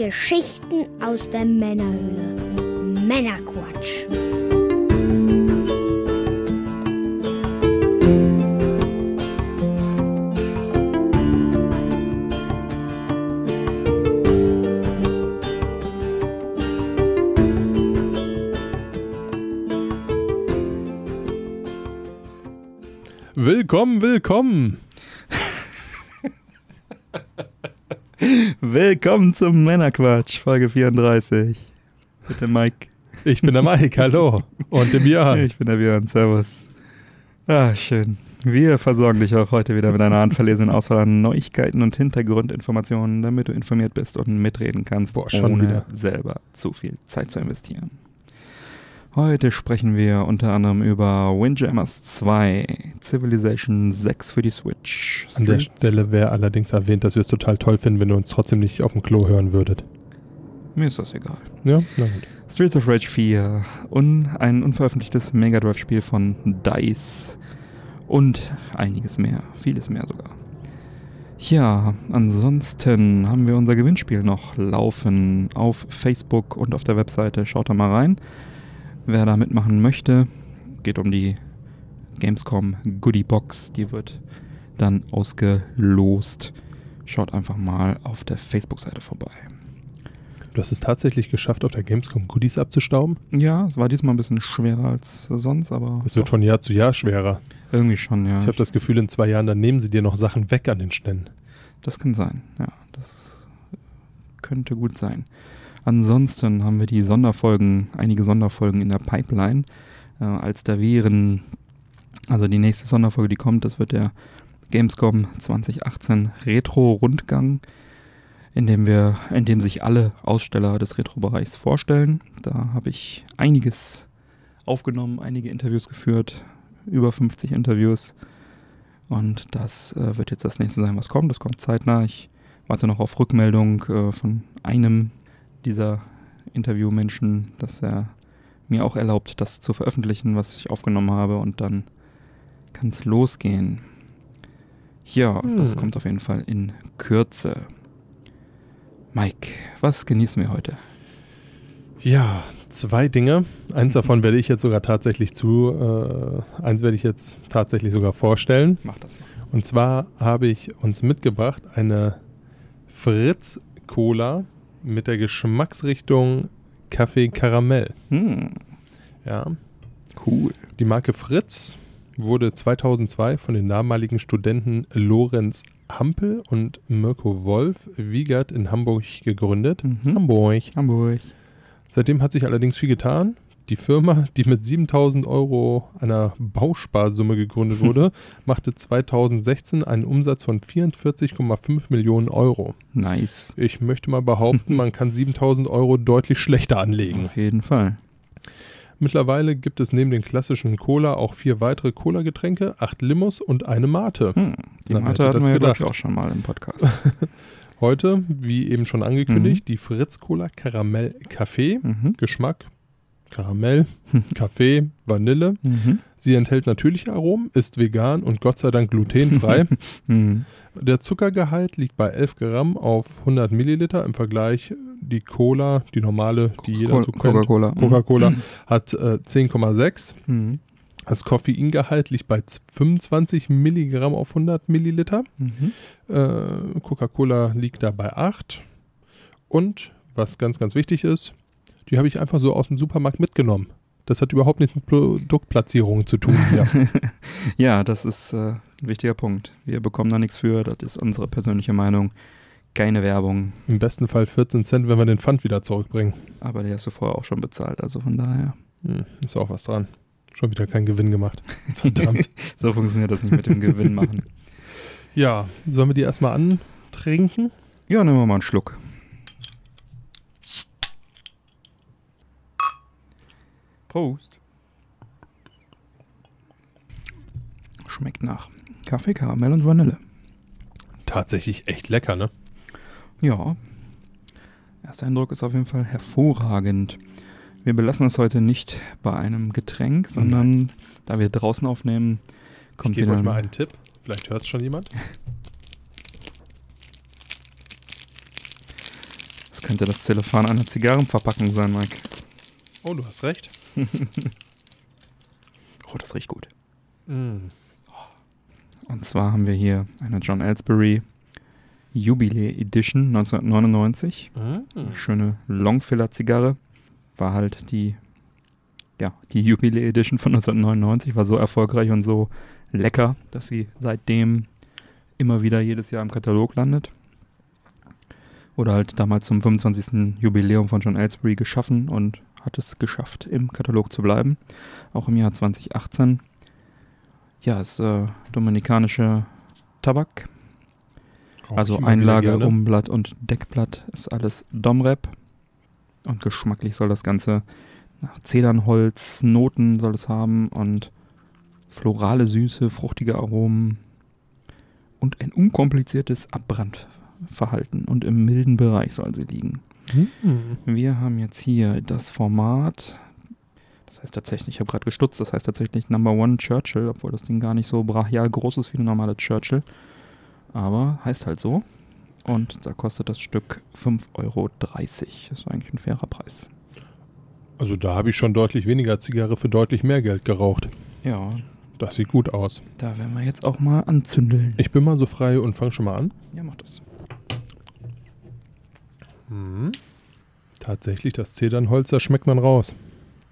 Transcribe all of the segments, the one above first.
Geschichten aus der Männerhöhle. Männerquatsch. Willkommen, willkommen. Willkommen zum Männerquatsch, Folge 34. Bitte Mike. Ich bin der Mike, hallo. Und der Björn. Ich bin der Björn, servus. Ah, schön. Wir versorgen dich auch heute wieder mit einer handverlesenen Auswahl an Neuigkeiten und Hintergrundinformationen, damit du informiert bist und mitreden kannst, Boah, schon ohne wieder. selber zu viel Zeit zu investieren. Heute sprechen wir unter anderem über Windjammers 2, Civilization 6 für die Switch. An der Streets- Stelle wäre allerdings erwähnt, dass wir es total toll finden, wenn ihr uns trotzdem nicht auf dem Klo hören würdet. Mir ist das egal. Ja, na gut. Streets of Rage 4 und ein unveröffentlichtes Mega Drive-Spiel von DICE und einiges mehr, vieles mehr sogar. Ja, ansonsten haben wir unser Gewinnspiel noch laufen auf Facebook und auf der Webseite. Schaut da mal rein. Wer da mitmachen möchte, geht um die Gamescom Goodie Box. Die wird dann ausgelost. Schaut einfach mal auf der Facebook-Seite vorbei. Du hast es tatsächlich geschafft, auf der Gamescom Goodies abzustauben. Ja, es war diesmal ein bisschen schwerer als sonst, aber Es wird von Jahr zu Jahr schwerer. irgendwie schon, ja. Ich habe das Gefühl, in zwei Jahren, dann nehmen sie dir noch Sachen weg an den Ständen. das kann sein, ja. Das könnte gut sein. Ansonsten haben wir die Sonderfolgen, einige Sonderfolgen in der Pipeline. Äh, als da wären, also die nächste Sonderfolge, die kommt, das wird der Gamescom 2018 Retro-Rundgang, in dem wir, in dem sich alle Aussteller des Retro-Bereichs vorstellen. Da habe ich einiges aufgenommen, einige Interviews geführt, über 50 Interviews. Und das äh, wird jetzt das nächste sein, was kommt. Das kommt zeitnah. Ich warte noch auf Rückmeldung äh, von einem dieser Interviewmenschen, dass er mir auch erlaubt, das zu veröffentlichen, was ich aufgenommen habe. Und dann kann es losgehen. Ja, das Hm. kommt auf jeden Fall in Kürze. Mike, was genießen wir heute? Ja, zwei Dinge. Eins davon werde ich jetzt sogar tatsächlich zu, äh, eins werde ich jetzt tatsächlich sogar vorstellen. Mach das mal. Und zwar habe ich uns mitgebracht eine Fritz Cola mit der Geschmacksrichtung Kaffee Karamell. Hm, Ja, cool. die Marke Fritz wurde 2002 von den damaligen Studenten Lorenz Hampel und Mirko Wolf Wiegert in Hamburg gegründet. Mhm. Hamburg. Hamburg. Seitdem hat sich allerdings viel getan. Die Firma, die mit 7000 Euro einer Bausparsumme gegründet wurde, machte 2016 einen Umsatz von 44,5 Millionen Euro. Nice. Ich möchte mal behaupten, man kann 7000 Euro deutlich schlechter anlegen. Auf jeden Fall. Mittlerweile gibt es neben den klassischen Cola auch vier weitere Cola-Getränke, acht Limos und eine Mate. Hm, die wer Mate hatten das wir ja, ich, auch schon mal im Podcast. Heute, wie eben schon angekündigt, die Fritz Cola Karamell Kaffee. mhm. Geschmack Karamell, Kaffee, Vanille. Mhm. Sie enthält natürliche Aromen, ist vegan und Gott sei Dank glutenfrei. Mhm. Der Zuckergehalt liegt bei 11 Gramm auf 100 Milliliter. Im Vergleich die Cola, die normale, die jeder so kennt, Coca-Cola. Coca-Cola, hat äh, 10,6. Mhm. Das Koffeingehalt liegt bei z- 25 Milligramm auf 100 Milliliter. Mhm. Äh, Coca-Cola liegt da bei 8. Und was ganz, ganz wichtig ist, die habe ich einfach so aus dem Supermarkt mitgenommen. Das hat überhaupt nichts mit Produktplatzierungen zu tun. Ja. Ja, das ist äh, ein wichtiger Punkt. Wir bekommen da nichts für. Das ist unsere persönliche Meinung. Keine Werbung. Im besten Fall 14 Cent, wenn wir den Pfand wieder zurückbringen. Aber die hast du vorher auch schon bezahlt. Also von daher. Hm, ist auch was dran. Schon wieder keinen Gewinn gemacht. Verdammt. so funktioniert das nicht mit dem Gewinn machen. ja, sollen wir die erstmal antrinken? Ja, nehmen wir mal einen Schluck. Prost. Schmeckt nach Kaffee, Karamell und Vanille. Tatsächlich echt lecker, ne? Ja. Erster Eindruck ist auf jeden Fall hervorragend. Wir belassen es heute nicht bei einem Getränk, sondern da wir draußen aufnehmen, kommt ich gebe euch mal einen Tipp. Vielleicht hört es schon jemand. Das könnte das Zellophan einer Zigarrenverpackung sein, Mike. Oh, du hast recht. Oh, das riecht gut. Mm. Und zwar haben wir hier eine John Ellsbury Jubilee Edition 1999. Mm. Schöne Longfiller-Zigarre. War halt die, ja, die Jubilee Edition von 1999. War so erfolgreich und so lecker, dass sie seitdem immer wieder jedes Jahr im Katalog landet. Wurde halt damals zum 25. Jubiläum von John Ellsbury geschaffen und hat es geschafft, im Katalog zu bleiben. Auch im Jahr 2018. Ja, ist äh, dominikanische Tabak. Rauch Also Einlage. Umblatt und Deckblatt ist alles Domrep. Und geschmacklich soll das Ganze nach Zedernholz, Noten soll es haben und florale Süße, fruchtige Aromen und ein unkompliziertes Abbrandverhalten. Und im milden Bereich soll sie liegen. Mm. Wir haben jetzt hier das Format. Das heißt tatsächlich, ich habe gerade gestutzt, das heißt tatsächlich Number One Churchill, obwohl das Ding gar nicht so brachial groß ist wie eine normale Churchill. Aber heißt halt so. Und da kostet das Stück 5,30 Euro. Das ist eigentlich ein fairer Preis. Also da habe ich schon deutlich weniger Zigarre für deutlich mehr Geld geraucht. Ja, Das sieht gut aus. da werden wir jetzt auch mal anzündeln. Ich bin mal so frei und fange schon mal an. ja, mach das. Mhm. Tatsächlich, das Zedernholz, da schmeckt man raus.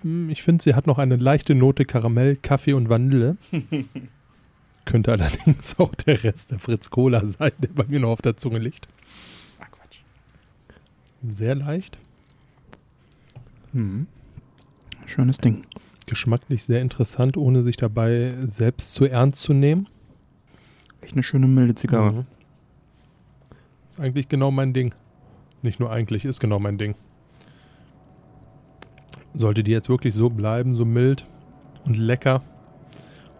Hm, Ich finde, sie hat noch eine leichte Note Karamell, Kaffee und Vanille. Könnte allerdings auch der Rest der Fritz Cola sein, der bei mir noch auf der Zunge liegt. Ah, Quatsch. Sehr leicht. Mhm. Schönes Ding. Geschmacklich sehr interessant, ohne sich dabei selbst zu ernst zu nehmen. Echt eine schöne milde Zigarre. Mhm. Ist eigentlich genau mein Ding. Nicht nur eigentlich, ist genau mein Ding. Sollte die jetzt wirklich so bleiben, so mild und lecker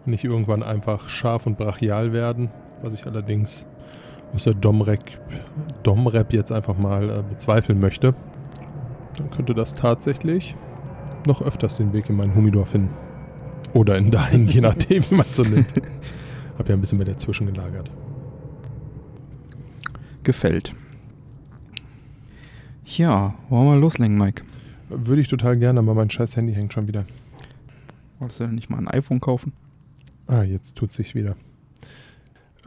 und nicht irgendwann einfach scharf und brachial werden, was ich allerdings aus der Domrep, Domrep jetzt einfach mal äh, bezweifeln möchte, dann könnte das tatsächlich noch öfters den Weg in meinen Humidor finden. Oder in deinen, je nachdem, wie man es so nimmt. Hab ja ein bisschen mehr dazwischen gelagert. Gefällt. Ja, wollen wir mal loslegen, Mike? Würde ich total gerne, aber mein scheiß Handy hängt schon wieder. Wolltest du denn nicht mal ein iPhone kaufen? Ah, jetzt tut sich wieder.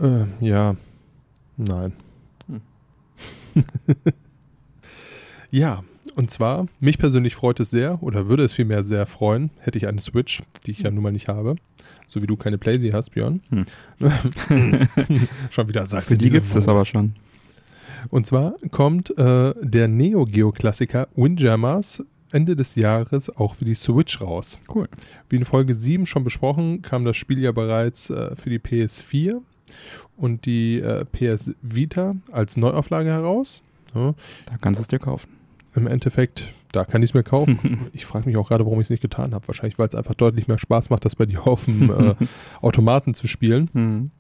Äh, ja. Nein. Hm. ja, und zwar, mich persönlich freut es sehr, oder würde es vielmehr sehr freuen, hätte ich eine Switch, die ich ja nun mal nicht habe. So wie du keine Playsee hast, Björn. Hm. schon wieder sagt Für sie die gibt es das aber schon. Und zwar kommt äh, der Neo Geo Klassiker Windjammers Ende des Jahres auch für die Switch raus. Cool. Wie in Folge 7 schon besprochen, kam das Spiel ja bereits äh, für die PS4 und die äh, PS Vita als Neuauflage heraus. Ja, Da kannst du es dir kaufen. Im Endeffekt, da kann ich es mir kaufen. Ich frage mich auch gerade, warum ich es nicht getan habe. Wahrscheinlich, weil es einfach deutlich mehr Spaß macht, das bei dir auf dem äh, Automaten zu spielen.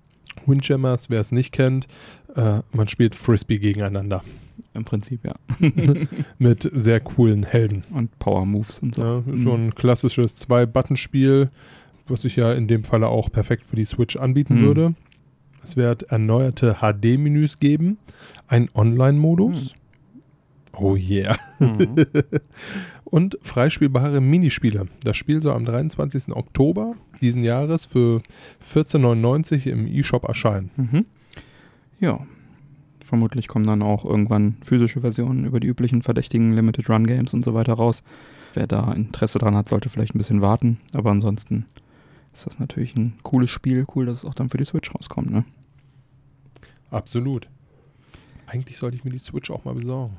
Mhm. Windjammers, wer es nicht kennt, äh, man spielt Frisbee gegeneinander Im Prinzip, ja. mit sehr coolen Helden. Und Power Moves und so. Ja, Mhm. so ein klassisches Zwei-Button-Spiel, was sich ja in dem Falle auch perfekt für die Switch anbieten Mhm. würde. Es wird erneuerte HD-Menüs geben, ein Online-Modus. Oh yeah. Mhm. Und freispielbare Minispiele. Das Spiel soll am 23. Oktober diesen Jahres für 14,99 im eShop erscheinen. Mhm. Ja. Vermutlich kommen dann auch irgendwann physische Versionen über die üblichen verdächtigen Limited Run Games und so weiter raus. Wer da Interesse dran hat, sollte vielleicht ein bisschen warten. Aber ansonsten ist das natürlich ein cooles Spiel. Cool, dass es auch dann für die Switch rauskommt, ne? Absolut. Eigentlich sollte ich mir die Switch auch mal besorgen.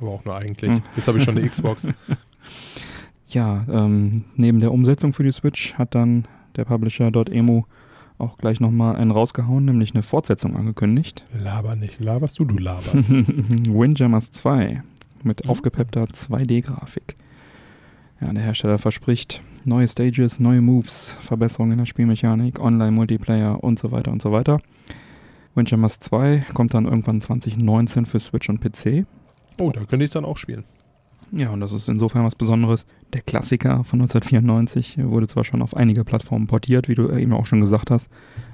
Aber auch nur eigentlich. Jetzt habe ich schon eine Xbox. Ja, ähm, neben der Umsetzung für die Switch hat dann der Publisher .emu auch gleich nochmal einen rausgehauen, nämlich eine Fortsetzung angekündigt. Laber nicht. Laberst du, du laberst. Windjammers 2 mit Mhm. aufgepeppter 2D-Grafik. Ja, der Hersteller verspricht neue Stages, neue Moves, Verbesserungen in der Spielmechanik, Online-Multiplayer und so weiter und so weiter. Windjammers 2 kommt dann irgendwann 2019 für Switch und PC. Oh, da könnte ich es dann auch spielen. Ja, und das ist insofern was Besonderes. Der Klassiker von 1994 wurde zwar schon auf einige Plattformen portiert, wie du eben auch schon gesagt hast,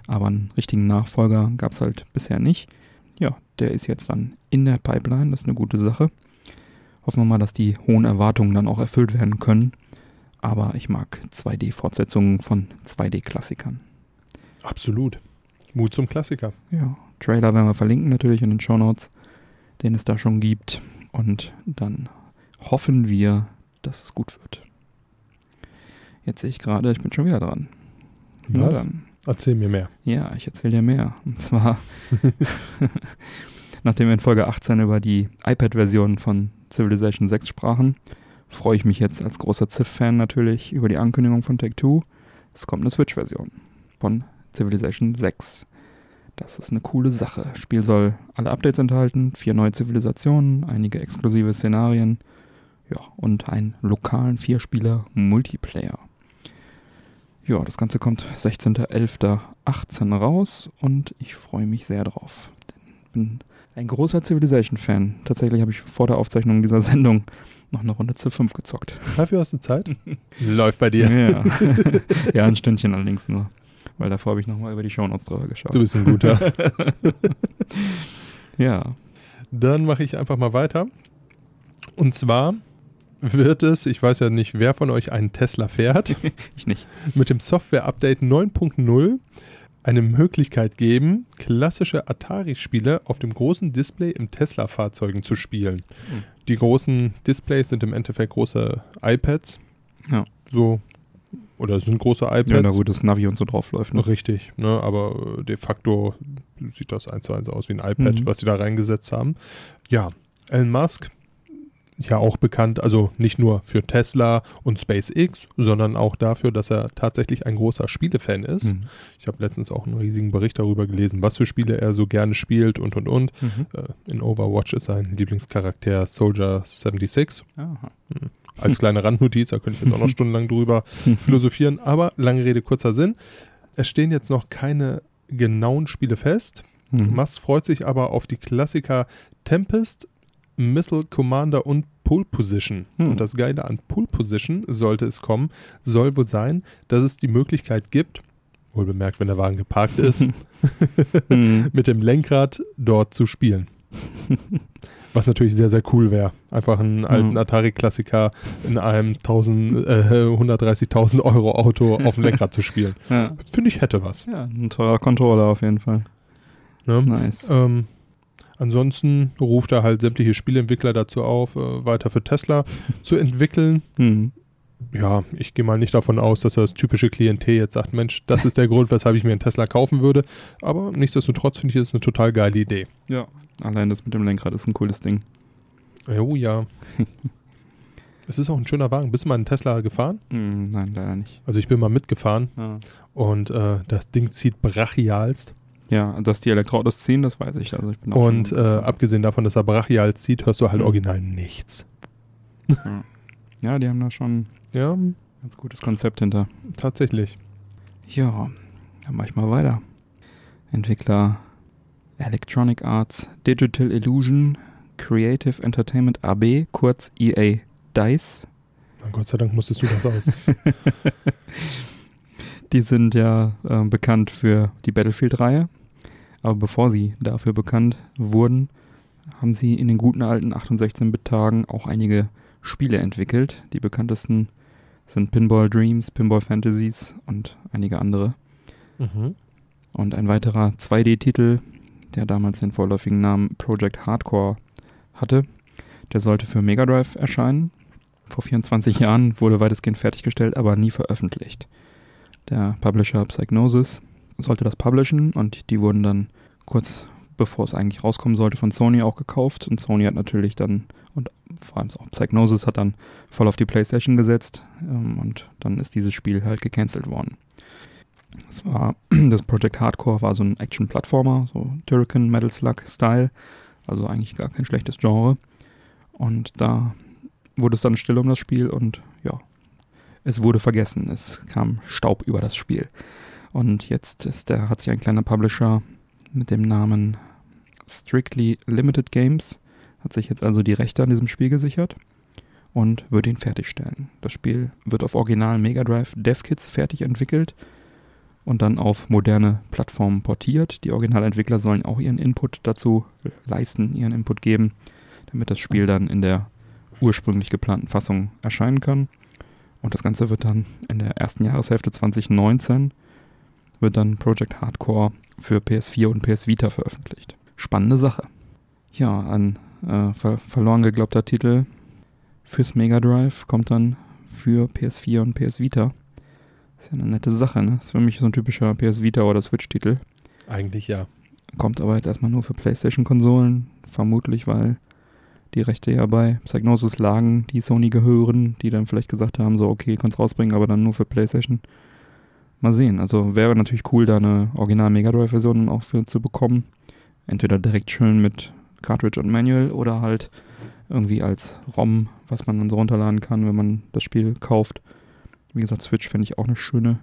aber einen richtigen Nachfolger gab es halt bisher nicht. Ja, der ist jetzt dann in der Pipeline, das ist eine gute Sache. Hoffen wir mal, dass die hohen Erwartungen dann auch erfüllt werden können. Aber ich mag 2D-Fortsetzungen von 2D-Klassikern. Absolut. Mut zum Klassiker. Ja, Trailer werden wir verlinken natürlich in den Show Notes, den es da schon gibt. Und dann hoffen wir, dass es gut wird. Jetzt sehe ich gerade, ich bin schon wieder dran. Na Was? dann. Erzähl mir mehr. Ja, ich erzähle dir mehr. Und zwar, nachdem wir in Folge 18 über die iPad-Version von Civilization 6 sprachen, freue ich mich jetzt als großer Civ-Fan natürlich über die Ankündigung von Take-Two. Es kommt eine Switch-Version von Civilization 6. Das ist eine coole Sache. Das Spiel soll alle Updates enthalten, vier neue Zivilisationen, einige exklusive Szenarien, ja, und einen lokalen Vierspieler-Multiplayer. Ja, das Ganze kommt 16.11.18 raus und ich freue mich sehr drauf. Ich bin ein großer Civilization-Fan. Tatsächlich habe ich vor der Aufzeichnung dieser Sendung noch eine Runde zu 5 gezockt. Dafür hast du Zeit? Läuft bei dir. Ja. ja, ein Stündchen allerdings nur. Weil davor habe ich nochmal über die Shownotes drüber geschaut. Du bist ein guter. ja. Dann mache ich einfach mal weiter. Und zwar wird es, ich weiß ja nicht, wer von euch einen Tesla fährt, Ich nicht. mit dem Software-Update 9.0 eine Möglichkeit geben, klassische Atari-Spiele auf dem großen Display im Tesla-Fahrzeugen zu spielen. Hm. Die großen Displays sind im Endeffekt große iPads. Ja. So, oder sind große Ja, iPads. da wo das Navi und so draufläuft. Ne? Richtig, ne? aber äh, de facto sieht das eins zu eins aus wie ein iPad, Mhm. was sie da reingesetzt haben. Ja, Elon Musk, ja auch bekannt, also nicht nur für Tesla und SpaceX, sondern auch dafür, dass er tatsächlich ein großer Spielefan ist. Mhm. Ich habe letztens auch einen riesigen Bericht darüber gelesen, was für Spiele er so gerne spielt und und und. Mhm. Äh, In Overwatch ist sein Lieblingscharakter Soldier 76 Aha. Als kleine Randnotiz, da könnte ich jetzt auch noch stundenlang drüber philosophieren, aber lange Rede, kurzer Sinn. Es stehen jetzt noch keine genauen Spiele fest. Mhm. Musk freut sich aber auf die Klassiker Tempest, Missile Commander und Pole Position. Hm. Und das Geile an Pole Position, sollte es kommen, soll wohl sein, dass es die Möglichkeit gibt, wohl bemerkt, wenn der Wagen geparkt ist, Mhm. mit dem Lenkrad dort zu spielen. Was natürlich sehr, sehr cool wäre. Einfach einen alten Mhm. Atari-Klassiker in einem 1000, äh, 130.000 Euro Auto auf dem Lenkrad zu spielen. ja. Finde ich, hätte was. ja, ein teurer Controller auf jeden Fall. Ne? Nice. Ähm, ansonsten ruft er halt sämtliche Spieleentwickler dazu auf, äh, weiter für Tesla zu entwickeln. Mhm. Ja, ich gehe mal nicht davon aus, dass er das typische Klientel jetzt sagt, Mensch, das ist der Grund, weshalb ich mir einen Tesla kaufen würde. Aber nichtsdestotrotz finde ich das eine total geile Idee. Ja. Allein das mit dem Lenkrad ist ein cooles Ding. Oh ja. es ist auch ein schöner Wagen. Bist du mal einen Tesla gefahren? Mhm, nein, leider nicht. Also ich bin mal mitgefahren Ja. und äh, das Ding zieht brachialst. ja, dass die Elektroautos ziehen, das weiß ich. Also ich bin Und äh, abgesehen davon, dass er brachial zieht, hörst du halt Mhm. original nichts. ja, die haben da schon Ja, ganz gutes Konzept hinter. tatsächlich. Ja, dann mach ich mal weiter. Entwickler Electronic Arts Digital Illusion Creative Entertainment AB, kurz EA DICE. Na, Gott sei Dank musstest du das aus. Die sind ja äh, bekannt für die Battlefield-Reihe. Aber bevor sie dafür bekannt wurden, haben sie in den guten alten 8 und 16-Bit-Tagen auch einige Spiele entwickelt. Die bekanntesten sind Pinball Dreams, Pinball Fantasies und einige andere. mhm. Und ein weiterer 2D-Titel, der damals den vorläufigen Namen Project Hardcore hatte, der sollte für Mega Drive erscheinen. Vor 24 Jahren wurde weitestgehend fertiggestellt, aber nie veröffentlicht. Der Publisher Psygnosis sollte das publishen und die wurden dann kurz bevor es eigentlich rauskommen sollte von Sony auch gekauft und Sony hat natürlich dann und vor allem auch Psygnosis hat dann voll auf die Playstation gesetzt ähm, und dann ist dieses Spiel halt gecancelt worden. Es war, das Project Hardcore war so ein Action-Plattformer, so Turrican Metal Slug Style, also eigentlich gar kein schlechtes Genre. Und da wurde es dann still um das Spiel und ja, es wurde vergessen. Es kam Staub über das Spiel. Und jetzt ist der, hat sich ein kleiner Publisher mit dem Namen Strictly Limited Games, hat sich jetzt also die Rechte an diesem Spiel gesichert und wird ihn fertigstellen. Das Spiel wird auf originalen Mega Drive DevKits fertig entwickelt und dann auf moderne Plattformen portiert. Die Originalentwickler sollen auch ihren Input dazu leisten, ihren Input geben, damit das Spiel dann in der ursprünglich geplanten Fassung erscheinen kann. Und das Ganze wird dann in der ersten Jahreshälfte 2019 wird dann Project Hardcore für PS4 und PS Vita veröffentlicht. Spannende Sache. Ja, ein äh, ver verloren geglaubter Titel fürs Mega Drive kommt dann für PS4 und PS Vita. Ist ja eine nette Sache, ne? Ist für mich so ein typischer PS Vita oder Switch-Titel. Eigentlich ja. Kommt aber jetzt erstmal nur für PlayStation-Konsolen, vermutlich, weil die Rechte ja bei Psygnosis lagen, die Sony gehören, die dann vielleicht gesagt haben, so okay, kannst rausbringen, aber dann nur für PlayStation. Mal sehen. Also wäre natürlich cool, da eine Original Mega Drive Version auch für zu bekommen. Entweder direkt schön mit Cartridge und Manual oder halt irgendwie als ROM, was man dann so runterladen kann, wenn man das Spiel kauft. Wie gesagt, Switch finde ich auch eine schöne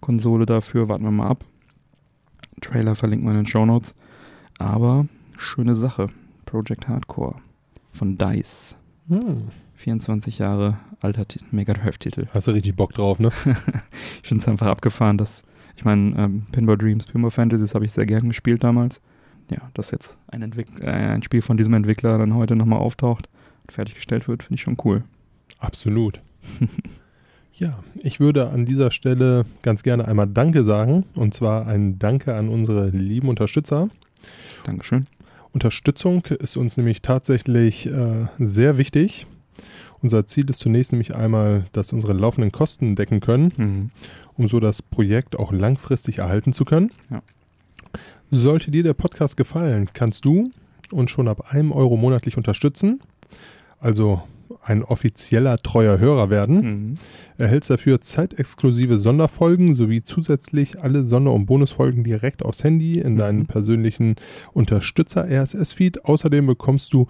Konsole dafür. Warten wir mal ab. Trailer verlinken wir in den Show Notes. Aber schöne Sache. Project Hardcore von DICE. Hm. 24 Jahre alter Mega Drive-Titel. Hast du richtig Bock drauf, ne? Ich finde es einfach abgefahren, dass, ich meine, ähm, Pinball Dreams, Pinball Fantasies habe ich sehr gern gespielt damals. Ja, dass jetzt ein, Entwick äh, ein Spiel von diesem Entwickler dann heute nochmal auftaucht und fertiggestellt wird, finde ich schon cool. Absolut. ja, ich würde an dieser Stelle ganz gerne einmal Danke sagen. Und zwar ein Danke an unsere lieben Unterstützer. Dankeschön. Unterstützung ist uns nämlich tatsächlich äh, sehr wichtig. Unser Ziel ist zunächst nämlich einmal, dass unsere laufenden Kosten decken können, Mhm. um so das Projekt auch langfristig erhalten zu können. Ja. Sollte dir der Podcast gefallen, kannst du uns schon ab einem Euro monatlich unterstützen. Also ein offizieller treuer Hörer werden. Mhm. Erhältst dafür zeitexklusive Sonderfolgen sowie zusätzlich alle Sonder- und Bonusfolgen direkt aufs Handy in deinen Mhm. persönlichen Unterstützer-RSS-Feed. Außerdem bekommst du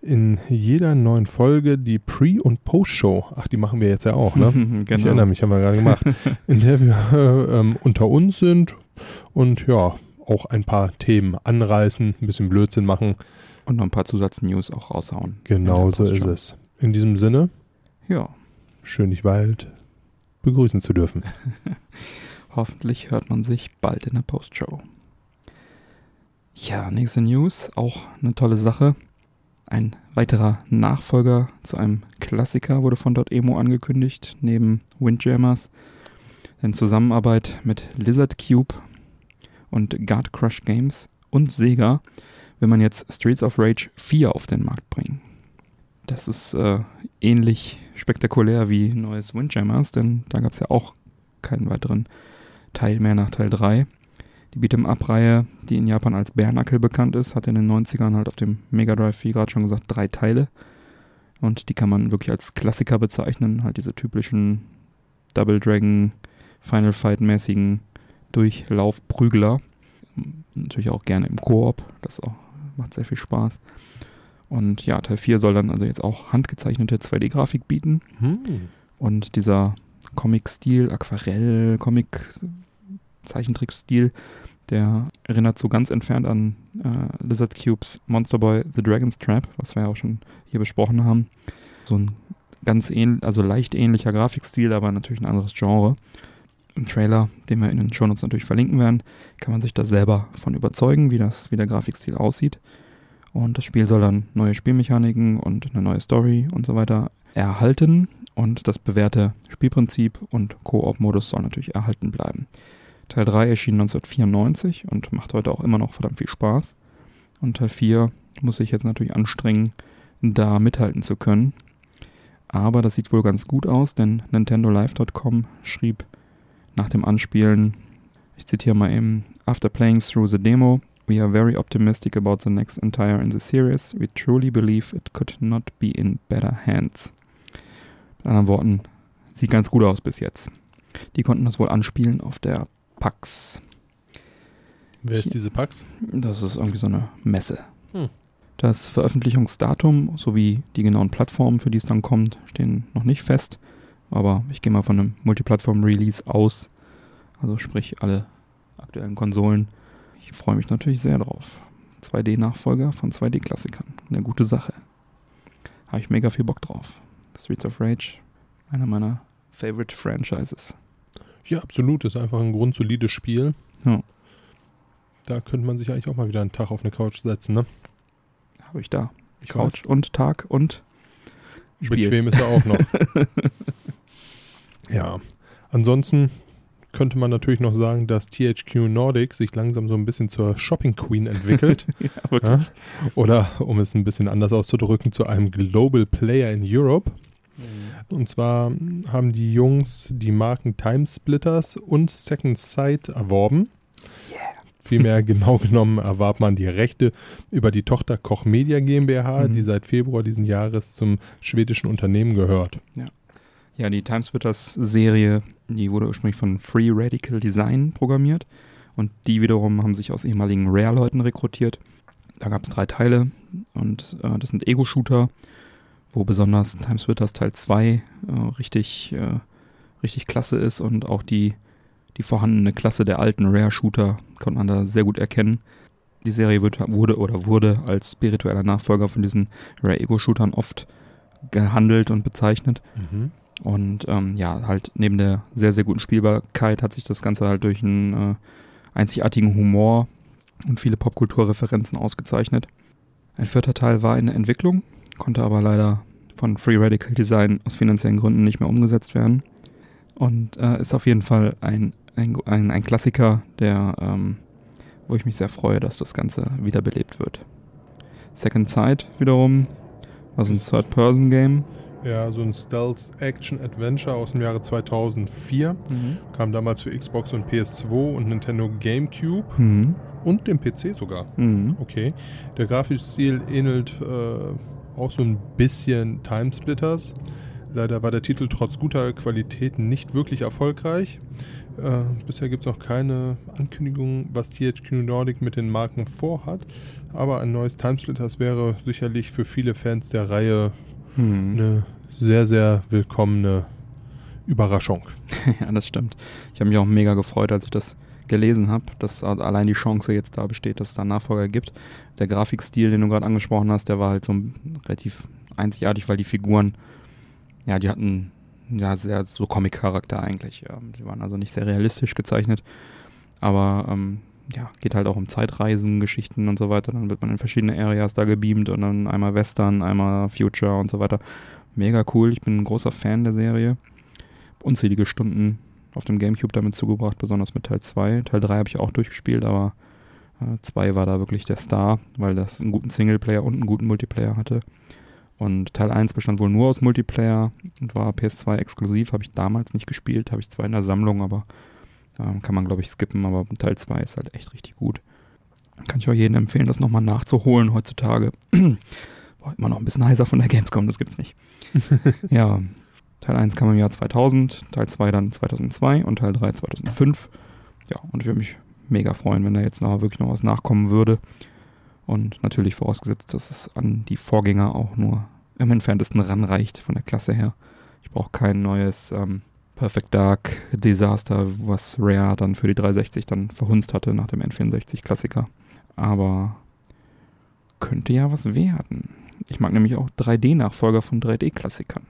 in jeder neuen Folge die Pre- und Post-Show. Ach, die machen wir jetzt ja auch, ne? genau. Ich erinnere mich, haben wir gerade gemacht. in der wir äh, ähm, unter uns sind und ja, auch ein paar Themen anreißen, ein bisschen Blödsinn machen. Und noch ein paar Zusatznews auch raushauen. Genau so ist es. In diesem Sinne, Ja, schön dich Wald begrüßen zu dürfen. hoffentlich hört man sich bald in der Postshow. Ja, nächste News, auch eine tolle Sache. Ein weiterer Nachfolger zu einem Klassiker wurde von Dot.emo angekündigt, neben Windjammers. In Zusammenarbeit mit Lizard Cube und Guard Crush Games und Sega will man jetzt Streets of Rage 4 auf den Markt bringen. Das ist äh, ähnlich spektakulär wie neues Windjammers, denn da gab es ja auch keinen weiteren Teil mehr nach Teil 3. Die Beat'em-Up-Reihe, die in Japan als Bare-Knuckle bekannt ist, hatte in den 90ern halt auf dem Mega Drive, wie gerade schon gesagt, drei Teile. Und die kann man wirklich als Klassiker bezeichnen. Halt diese typischen Double Dragon, Final Fight-mäßigen Durchlaufprügler. Natürlich auch gerne im Koop. Das auch, macht sehr viel Spaß. Und ja, Teil 4 soll dann also jetzt auch handgezeichnete 2D-Grafik bieten. Hm. Und dieser Comic-Stil, Aquarell, Comic-Zeichentrick-Stil, der erinnert so ganz entfernt an äh, Lizard Cubes Monster Boy The Dragon's Trap, was wir ja auch schon hier besprochen haben. So ein ganz ähnlich, also leicht ähnlicher Grafikstil, aber natürlich ein anderes Genre. Im Trailer, den wir in den Shownotes natürlich verlinken werden, kann man sich da selber von überzeugen, wie, das, wie der Grafikstil aussieht. Und das Spiel soll dann neue Spielmechaniken und eine neue Story und so weiter erhalten. Und das bewährte Spielprinzip und Koop-Modus soll natürlich erhalten bleiben. Teil 3 erschien 1994 und macht heute auch immer noch verdammt viel Spaß. Und Teil 4 muss sich jetzt natürlich anstrengen, da mithalten zu können. Aber das sieht wohl ganz gut aus, denn NintendoLive.com schrieb nach dem Anspielen, ich zitiere mal eben, After playing through the demo, we are very optimistic about the next entire in the series. We truly believe it could not be in better hands. Mit anderen Worten, sieht ganz gut aus bis jetzt. Die konnten das wohl anspielen auf der PAX. Wer ist diese Pax? Das ist irgendwie so eine Messe. Hm. Das Veröffentlichungsdatum sowie die genauen Plattformen, für die es dann kommt, stehen noch nicht fest. Aber ich gehe mal von einem Multiplattform-Release aus. Also sprich alle aktuellen Konsolen. Ich freue mich natürlich sehr drauf. 2D-Nachfolger von 2D-Klassikern. Eine gute Sache. Habe ich mega viel Bock drauf. Streets of Rage, einer meiner Favorite Franchises. Ja, absolut. Ist einfach ein grundsolides Spiel. Ja. Da könnte man sich eigentlich auch mal wieder einen Tag auf eine Couch setzen, ne? Habe ich da. Ich Couch und Tag und Spiel. Bequem ist er auch noch. ja. Ansonsten könnte man natürlich noch sagen, dass THQ Nordic sich langsam so ein bisschen zur Shopping Queen entwickelt. ja, ja? wirklich. Oder, um es ein bisschen anders auszudrücken, zu einem Global Player in Europe. Und zwar haben die Jungs die Marken Timesplitters und Second Sight erworben. Vielmehr genau genommen erwarb man die Rechte über die Tochter Koch Media GmbH, Mhm. die seit Februar diesen Jahres zum schwedischen Unternehmen gehört. Ja, die Timesplitters-Serie, die wurde ursprünglich von Free Radical Design programmiert und die wiederum haben sich aus ehemaligen Rare-Leuten rekrutiert. Da gab es drei Teile und äh, das sind Ego-Shooter, wo besonders Timesplitters Teil 2 äh, richtig, äh, richtig klasse ist und auch die, die vorhandene Klasse der alten Rare-Shooter konnte man da sehr gut erkennen. Die Serie wird, wurde oder wurde als spiritueller Nachfolger von diesen Rare-Ego-Shootern oft gehandelt und bezeichnet. Und ähm, ja, halt neben der sehr, sehr guten Spielbarkeit hat sich das Ganze halt durch einen äh, einzigartigen Humor und viele Popkulturreferenzen ausgezeichnet. Ein vierter Teil war in der Entwicklung, konnte aber leider von Free Radical Design aus finanziellen Gründen nicht mehr umgesetzt werden. Und äh, ist auf jeden Fall ein, ein, ein, ein Klassiker, der, ähm, wo ich mich sehr freue, dass das Ganze wiederbelebt wird. Second Sight wiederum, war so ein Third-Person-Game. Ja, so ein Stealth-Action-Adventure aus dem Jahre 2004. Kam damals für Xbox und PS2 und Nintendo GameCube Mhm. und dem PC sogar. Mhm. Okay. Der grafische Stil ähnelt äh, auch so ein bisschen Timesplitters. Leider war der Titel trotz guter Qualität nicht wirklich erfolgreich. Äh, bisher gibt es noch keine Ankündigung, was THQ Nordic mit den Marken vorhat. Aber ein neues Timesplitters wäre sicherlich für viele Fans der Reihe Mhm. eine sehr, sehr willkommene Überraschung. Ja, das stimmt. Ich habe mich auch mega gefreut, als ich das gelesen habe, dass allein die Chance jetzt da besteht, dass es da Nachfolger gibt. Der Grafikstil, den du gerade angesprochen hast, der war halt so relativ einzigartig, weil die Figuren, ja, die hatten ja sehr so Comic-Charakter eigentlich. Ja. Die waren also nicht sehr realistisch gezeichnet, aber ähm, ja, geht halt auch um Zeitreisen, Geschichten und so weiter. Dann wird man in verschiedene Areas da gebeamt und dann einmal Western, einmal Future und so weiter. Mega cool. Ich bin ein großer Fan der Serie. Unzählige Stunden auf dem Gamecube damit zugebracht, besonders mit Teil 2. Teil 3 habe ich auch durchgespielt, aber 2 äh, war da wirklich der Star, weil das einen guten Singleplayer und einen guten Multiplayer hatte. Und Teil 1 bestand wohl nur aus Multiplayer und war PS2 exklusiv, habe ich damals nicht gespielt, habe ich zwar in der Sammlung, aber äh, kann man glaube ich skippen, aber Teil 2 ist halt echt richtig gut. Kann ich auch jedem empfehlen, das nochmal nachzuholen heutzutage. War immer noch ein bisschen heißer von der Gamescom, das gibt's nicht. ja, Teil 1 kam im Jahr 2000, Teil 2 dann 2002 und Teil 3 2005. Ja, und ich würde mich mega freuen, wenn da jetzt noch wirklich noch was nachkommen würde. Und natürlich vorausgesetzt, dass es an die Vorgänger auch nur im entferntesten ranreicht von der Klasse her. Ich brauche kein neues ähm, Perfect Dark Desaster, was Rare dann für die 360 dann verhunzt hatte nach dem N64-Klassiker. Aber könnte ja was werden. Ich mag nämlich auch 3D-Nachfolger von 3D-Klassikern.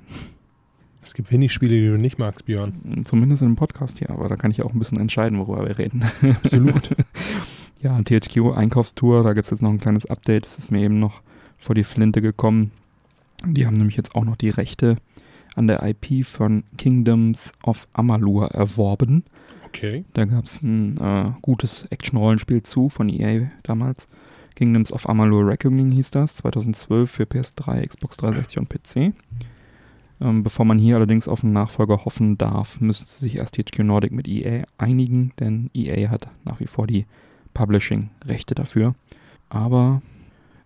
Es gibt wenig Spiele, die du nicht magst, Björn. Zumindest in einem Podcast hier, aber da kann ich auch ein bisschen entscheiden, worüber wir reden. Absolut. ja, THQ Einkaufstour, da gibt es jetzt noch ein kleines Update. Das ist mir eben noch vor die Flinte gekommen. Die haben nämlich jetzt auch noch die Rechte an der IP von Kingdoms of Amalur erworben. Okay. Da gab es ein äh, gutes Action-Rollenspiel zu von EA damals. Kingdoms of Amalur Reckoning hieß das, 2012 für PS3, Xbox 360 und PC. Ähm, bevor man hier allerdings auf einen Nachfolger hoffen darf, müsste sich erst THQ Nordic mit EA einigen, denn EA hat nach wie vor die Publishing-Rechte dafür. Aber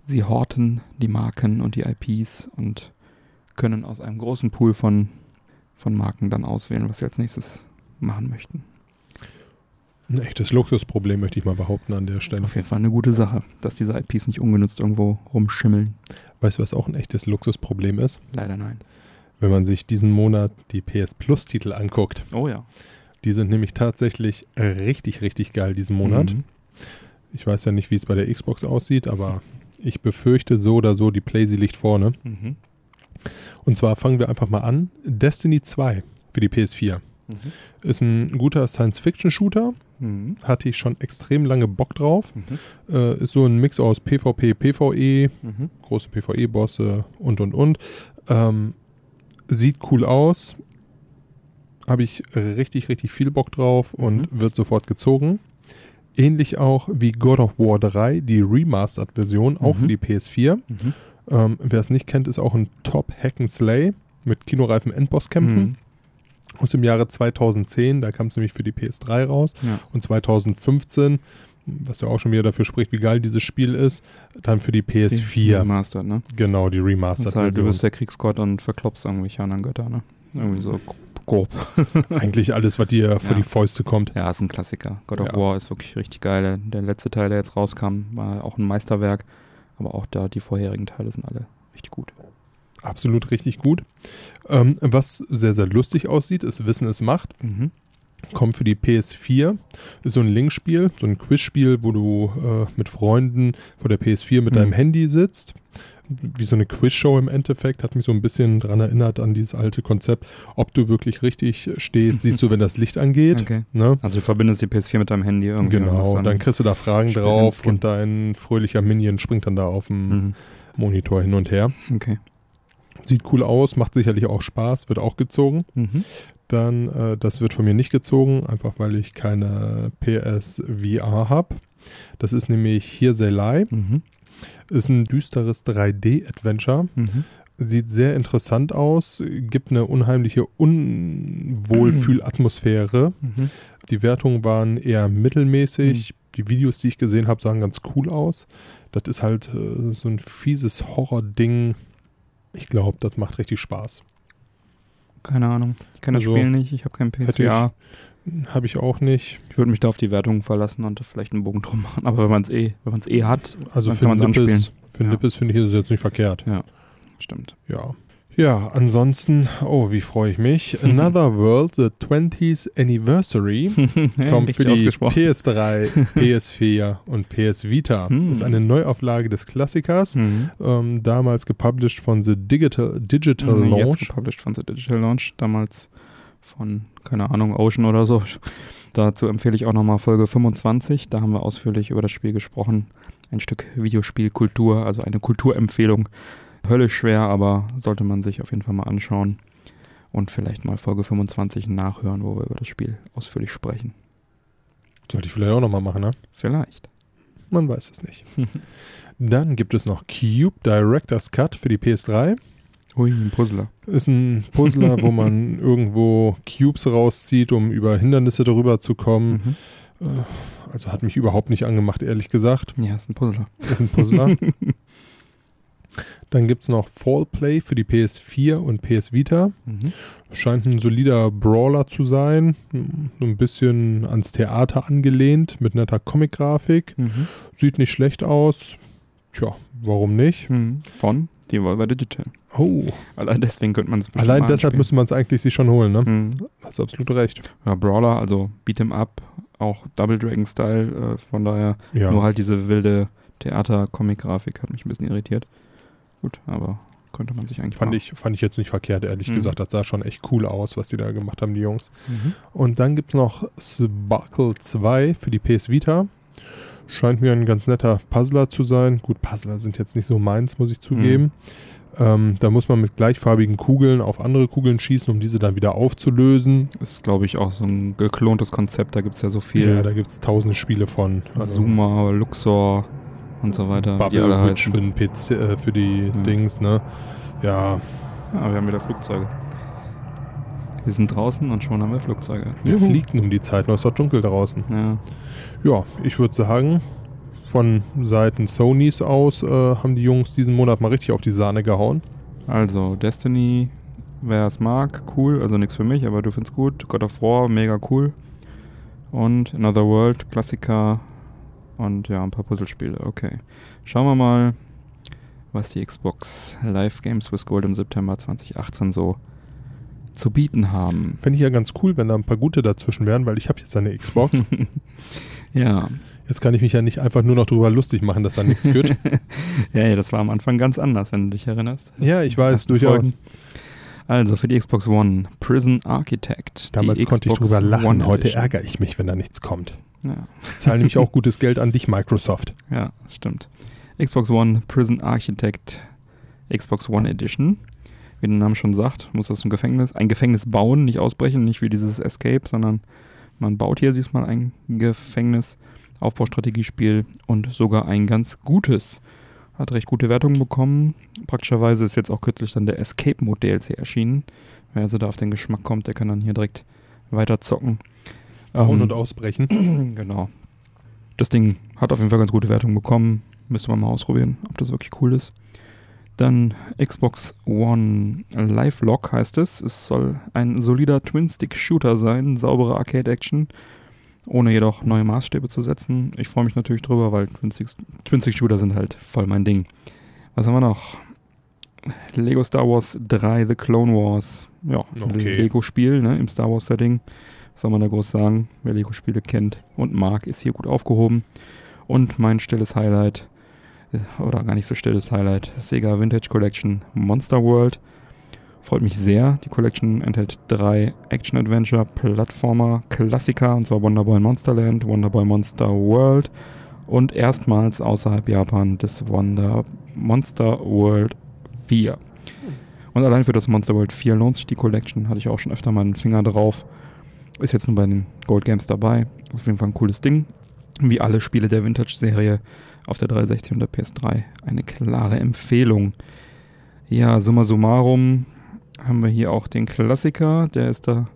sie horten die Marken und die IPs und können aus einem großen Pool von, von Marken dann auswählen, was sie als nächstes machen möchten. Ein echtes Luxusproblem, möchte ich mal behaupten an der Stelle. Auf jeden Fall eine gute Sache, dass diese IPs nicht ungenutzt irgendwo rumschimmeln. Weißt du, was auch ein echtes Luxusproblem ist? Leider nein. Wenn man sich diesen Monat die PS Plus-Titel anguckt. Oh ja. Die sind nämlich tatsächlich richtig, richtig geil diesen Monat. Mhm. Ich weiß ja nicht, wie es bei der Xbox aussieht, aber ich befürchte so oder so, die PlayStation liegt vorne. Mhm. Und zwar fangen wir einfach mal an. Destiny 2 für die PS4. Mhm. Ist ein guter Science-Fiction-Shooter. Mhm. Hatte ich schon extrem lange Bock drauf. Mhm. Äh, ist so ein Mix aus PvP, PvE, Mhm. große PvE-Bosse und und und. Ähm, Sieht cool aus. Habe ich richtig, richtig viel Bock drauf und Mhm. wird sofort gezogen. Ähnlich auch wie God of War 3, die Remastered-Version, auch Mhm. für die PS4. Ähm, Wer es nicht kennt, ist auch ein Top Hack and Slay mit kinoreifen Endbosskämpfen Mhm. aus dem Jahre 2010. Da kam es nämlich für die PS3 raus. Ja. Und 2015, was ja auch schon wieder dafür spricht, wie geil dieses Spiel ist, dann für die PS4. Remastered, ne? Genau, die Das Remastered. ist halt, du bist der Kriegsgott und verklopst irgendwelche anderen Götter, ne? Irgendwie so grob. grob. Eigentlich alles, was dir vor Ja. die Fäuste kommt. Ja, ist ein Klassiker. God of Ja. War ist wirklich richtig geil. Der letzte Teil, der jetzt rauskam, war auch ein Meisterwerk. Aber auch da, die vorherigen Teile sind alle richtig gut. Absolut richtig gut. Ähm, was sehr, sehr lustig aussieht, ist Wissen es macht. Mhm. Kommt für die PS4. Ist so ein Linkspiel, so ein Quizspiel, wo du äh, mit Freunden vor der PS4 mit Mhm. deinem Handy sitzt. Wie so eine Quizshow im Endeffekt. Hat mich so ein bisschen daran erinnert an dieses alte Konzept. Ob du wirklich richtig stehst, siehst du, wenn das Licht angeht. Okay. Ne? Also du verbindest die PS4 mit deinem Handy irgendwie. Genau, und dann kriegst du da Fragen Spiel drauf und dein fröhlicher Minion springt dann da auf dem Mhm. Monitor hin und her. Okay. Sieht cool aus, macht sicherlich auch Spaß, wird auch gezogen. Mhm. Dann, äh, das wird von mir nicht gezogen, einfach weil ich keine PSVR habe. Das ist nämlich They Lie. Mhm. Ist ein düsteres 3D-Adventure. Mhm. Sieht sehr interessant aus, gibt eine unheimliche Unwohlfühlatmosphäre. Mhm. Die Wertungen waren eher mittelmäßig. Die Videos, die ich gesehen habe, sahen ganz cool aus. Das ist halt äh, so ein fieses Horror-Ding. Ich glaube, das macht richtig Spaß. Keine Ahnung. Ich kenne das Also, Spiel nicht. Ich habe kein PSVR. Habe ich auch nicht. Ich würde mich da auf die Wertung verlassen und vielleicht einen Bogen drum machen. Aber wenn man es eh, wenn man es eh hat, Also dann für kann man es anspielen. für Ja. Nippes finde ich es jetzt nicht verkehrt. Stimmt. Ja. Ja, ansonsten, oh, wie freue ich mich. Another World, the 20th Anniversary, kommt für die ausgesprochen. PS3, PS4 und PS Vita. Hm. Ist eine Neuauflage des Klassikers, Mhm. ähm, damals gepublished von The Digital, Digital Mhm, Jetzt Launch. gepublished von The Digital Launch, damals von, keine Ahnung, Ocean oder so. Dazu empfehle ich auch nochmal Folge 25. Da haben wir ausführlich über das Spiel gesprochen. Ein Stück Videospielkultur, also eine Kulturempfehlung. Höllisch schwer, aber sollte man sich auf jeden Fall mal anschauen. Und vielleicht mal Folge 25 nachhören, wo wir über das Spiel ausführlich sprechen. Sollte ich vielleicht auch nochmal machen, ne? Vielleicht. Man weiß es nicht. Dann gibt es noch Cube Director's Cut für die PS3. Ui, ein Puzzler. Ist ein Puzzler, wo man irgendwo Cubes rauszieht, um über Hindernisse darüber zu kommen. Mhm. Äh, Also hat mich überhaupt nicht angemacht, ehrlich gesagt. Ja, ist ein Puzzler. Ist ein Puzzler. Dann gibt es noch Fallplay für die PS4 und PS Vita. Mhm. Scheint ein solider Brawler zu sein. So ein bisschen ans Theater angelehnt, mit netter Comic-Grafik. Mhm. Sieht nicht schlecht aus. Tja, warum nicht? Mhm. Von Devolver Digital. Oh, Allein deswegen könnte man es allein deshalb müsste man es eigentlich sich schon holen, ne? Mhm. Hast du absolut recht. Ja, Brawler, also Beat'em Up, auch Double Dragon Style, äh, von daher Ja. nur halt diese wilde Theater-Comic-Grafik hat mich ein bisschen irritiert. Gut, aber könnte man sich eigentlich Fand ich, fand ich jetzt nicht verkehrt, ehrlich Mhm. gesagt. Das sah schon echt cool aus, was die da gemacht haben, die Jungs. Mhm. Und dann gibt es noch Sparkle 2 für die PS Vita. Scheint mir ein ganz netter Puzzler zu sein. Gut, Puzzler sind jetzt nicht so meins, muss ich zugeben. Ähm, da muss man mit gleichfarbigen Kugeln auf andere Kugeln schießen, um diese dann wieder aufzulösen. Ist, glaube ich, auch so ein geklontes Konzept. Da gibt es ja so viel. Ja, da gibt es tausende Spiele von. Also Zuma, Luxor und so weiter. Bubble Witch für, den PC, äh, für die Ja. Dings, ne? Ja, Ja, wir haben wieder Flugzeuge. Wir sind draußen und schon haben wir Flugzeuge. wer Juhu. fliegt nun die Zeit? Noch ist doch dunkel draußen. Ja. Ja, ich würde sagen, von Seiten Sonys aus äh, haben die Jungs diesen Monat mal richtig auf die Sahne gehauen. Also, Destiny, wer es mag, cool. Also nichts für mich, aber du findest gut. God of War, mega cool. Und Another World, Klassiker. Und ja, ein paar Puzzlespiele. Okay. Schauen wir mal, was die Xbox Live Games with Gold im September 2018 so zu bieten haben. Fände ich ja ganz cool, wenn da ein paar gute dazwischen wären, weil ich habe jetzt eine Xbox. ja. Jetzt kann ich mich ja nicht einfach nur noch darüber lustig machen, dass da nichts gibt. ja, ja, das war am Anfang ganz anders, wenn du dich erinnerst. ja, ich weiß, durchaus. Folgen. Also für die Xbox One, Prison Architect. Damals konnte ich Xbox drüber lachen, One heute Edition. ärgere ich mich, wenn da nichts kommt. Ja. Ich zahle nämlich auch gutes Geld an dich, Microsoft. Ja, stimmt. Xbox One Prison Architect Xbox One Edition. wie der Name schon sagt, muss das ein Gefängnis, ein Gefängnis bauen, nicht ausbrechen, nicht wie dieses Escape, sondern man baut hier diesmal ein Gefängnis, Aufbaustrategiespiel und sogar ein ganz gutes. Hat recht gute Wertungen bekommen. Praktischerweise ist jetzt auch kürzlich dann der Escape Mode DLC erschienen. Wer also da auf den Geschmack kommt, der kann dann hier direkt weiter zocken. Bauen Ähm, und ausbrechen. Genau. Das Ding hat auf jeden Fall ganz gute Wertungen bekommen. Müsste man mal ausprobieren, ob das wirklich cool ist. Dann Xbox One Live Lock heißt es. Es soll ein solider Twin-Stick-Shooter sein, saubere Arcade-Action, ohne jedoch neue Maßstäbe zu setzen. Ich freue mich natürlich drüber, weil Twin-Stick- Twin-Stick-Shooter sind halt voll mein Ding. Was haben wir noch? Lego Star Wars 3 The Clone Wars. Ja, ein Okay. Lego-Spiel ne, im Star Wars-Setting. Was soll man da groß sagen? Wer Lego-Spiele kennt und mag, ist hier gut aufgehoben. Und mein stilles Highlight, äh, oder gar nicht so stilles Highlight, Sega Vintage Collection Monster World. Freut mich sehr. Die Collection enthält drei Action-Adventure, Plattformer, Klassiker, und zwar Wonderboy Monsterland, Wonderboy Monster World und erstmals außerhalb Japan des Wonder Monster World 4. Und allein für das Monster World 4 lohnt sich die Collection, hatte ich auch schon öfter mal einen Finger drauf. Ist jetzt nur bei den Gold Games dabei. Auf jeden Fall ein cooles Ding. Wie alle Spiele der Vintage-Serie auf der 360 und der PS3 eine klare Empfehlung. Ja, summa summarum haben wir hier auch den Klassiker. Der ist da,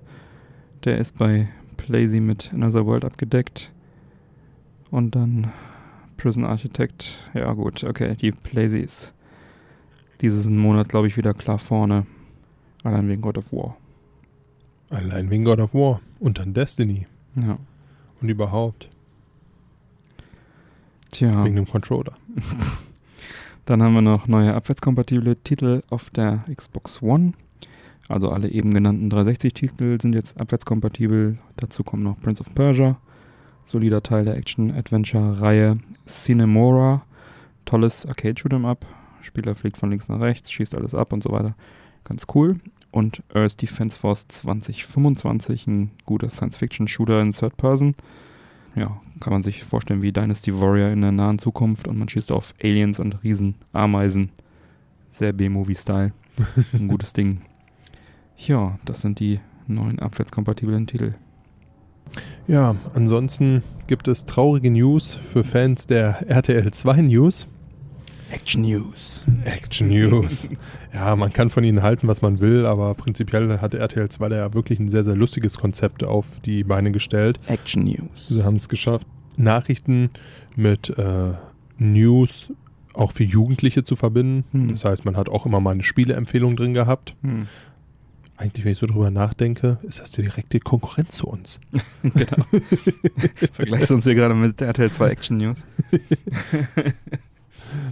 der ist bei Playsee mit Another World abgedeckt. Und dann Prison Architect. Ja gut, okay, die Playsee ist diesen Monat, glaube ich, wieder klar vorne. Allein wegen God of War. Allein wegen God of War und dann Destiny Ja. und überhaupt Tja. wegen dem Controller. Dann haben wir noch neue abwärtskompatible Titel auf der Xbox One. Also alle eben genannten 360-Titel sind jetzt abwärtskompatibel. Dazu kommt noch Prince of Persia, solider Teil der Action-Adventure-Reihe Cinemora, tolles Arcade-Shoot'em-up. Spieler fliegt von links nach rechts, schießt alles ab und so weiter. Ganz cool. Und Earth Defense Force 2025, ein guter Science-Fiction-Shooter in Third Person. Ja, kann man sich vorstellen wie Dynasty Warrior in der nahen Zukunft und man schießt auf Aliens und Riesenameisen. Sehr B-Movie-Style. Ein gutes Ding. Ja, das sind die neuen abwärtskompatiblen Titel. Ja, ansonsten gibt es traurige News für Fans der RTL 2 News. Action News. Action News. ja, man kann von ihnen halten, was man will, aber prinzipiell hat RTL 2 da ja wirklich ein sehr, sehr lustiges Konzept auf die Beine gestellt. Action News. Sie haben es geschafft, Nachrichten mit äh, News auch für Jugendliche zu verbinden. Hm. Das heißt, man hat auch immer mal eine Spieleempfehlung drin gehabt. Hm. Eigentlich, wenn ich so drüber nachdenke, ist das die direkte Konkurrenz zu uns. genau. Vergleichst du uns hier gerade mit RTL 2 Action News?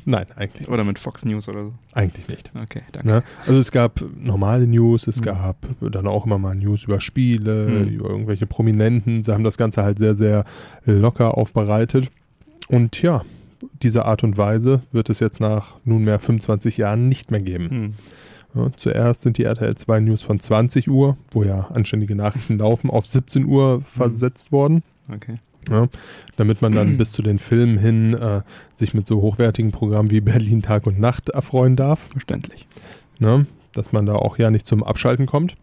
Nein, eigentlich, Oder mit Fox News oder so? eigentlich nicht. Okay, danke. Ne? Also es gab normale News, es Hm. gab dann auch immer mal News über Spiele, Hm. über irgendwelche Prominenten. Sie haben das Ganze halt sehr, sehr locker aufbereitet. Und ja, diese Art und Weise wird es jetzt nach nunmehr 25 Jahren nicht mehr geben. Hm. Ja, zuerst sind die RTL 2 News von 20 Uhr, wo ja anständige Nachrichten laufen, auf 17 Uhr versetzt worden. Okay. Ja, damit man dann bis zu den Filmen hin äh, sich mit so hochwertigen Programmen wie Berlin Tag und Nacht erfreuen darf. Verständlich. Ne? Dass man da auch ja nicht zum Abschalten kommt.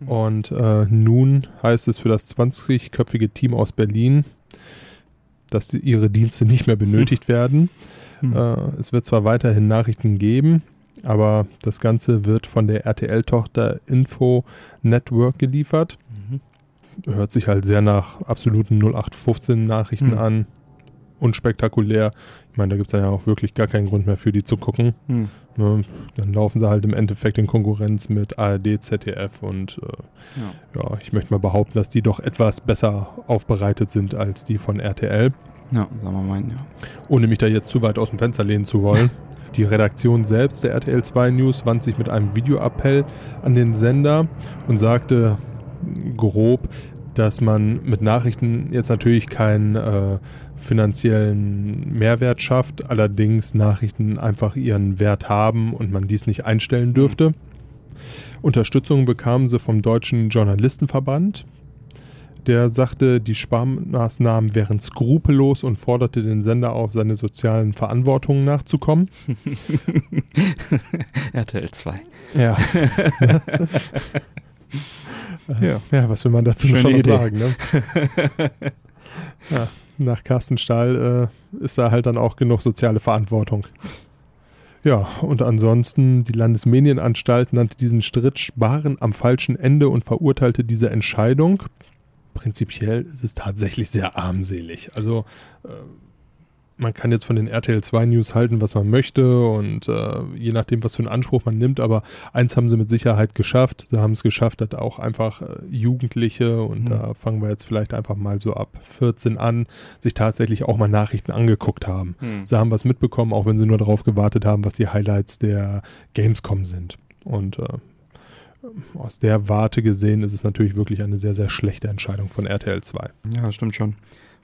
Mhm. Und äh, nun heißt es für das 20-köpfige Team aus Berlin, dass ihre Dienste nicht mehr benötigt werden. Hm. Äh, es wird zwar weiterhin Nachrichten geben, aber das Ganze wird von der RTL-Tochter Info Network geliefert. Mhm. Hört sich halt sehr nach absoluten 0815 Nachrichten Hm. an. Unspektakulär. Ich meine, da gibt es ja auch wirklich gar keinen Grund mehr für die zu gucken. Hm. Ne? Dann laufen sie halt im Endeffekt in Konkurrenz mit ARD, ZDF und äh, Ja. ja, ich möchte mal behaupten, dass die doch etwas besser aufbereitet sind als die von RTL. Ja, sagen wir mal, ja. Ohne mich da jetzt zu weit aus dem Fenster lehnen zu wollen. Die Redaktion selbst der RTL 2 News wandte sich mit einem Videoappell an den Sender und sagte grob, dass man mit Nachrichten jetzt natürlich keinen äh, finanziellen Mehrwert schafft, allerdings Nachrichten einfach ihren Wert haben und man dies nicht einstellen dürfte. Unterstützung bekamen sie vom Deutschen Journalistenverband, Der sagte, die Sparmaßnahmen wären skrupellos und forderte den Sender auf, seine sozialen Verantwortungen nachzukommen. RTL 2. Ja. ja. ja, was will man dazu Schöne schon sagen? Ne? ja, nach Carsten Stahl äh, ist da halt dann auch genug soziale Verantwortung. Ja, und ansonsten, die Landesmedienanstalt nannte diesen Schritt Sparen am falschen Ende und verurteilte diese Entscheidung. Prinzipiell ist es tatsächlich sehr armselig. Also äh, man kann jetzt von den RTL 2 News halten, was man möchte und äh, je nachdem, was für einen Anspruch man nimmt, aber eins haben sie mit Sicherheit geschafft. Sie haben es geschafft, dass auch einfach äh, Jugendliche und Mhm. da fangen wir jetzt vielleicht einfach mal so ab 14 an, sich tatsächlich auch mal Nachrichten angeguckt haben. Sie haben was mitbekommen, auch wenn sie nur darauf gewartet haben, was die Highlights der Gamescom sind. Und äh, aus der Warte gesehen ist es natürlich wirklich eine sehr, sehr schlechte Entscheidung von RTL 2. Ja, stimmt schon.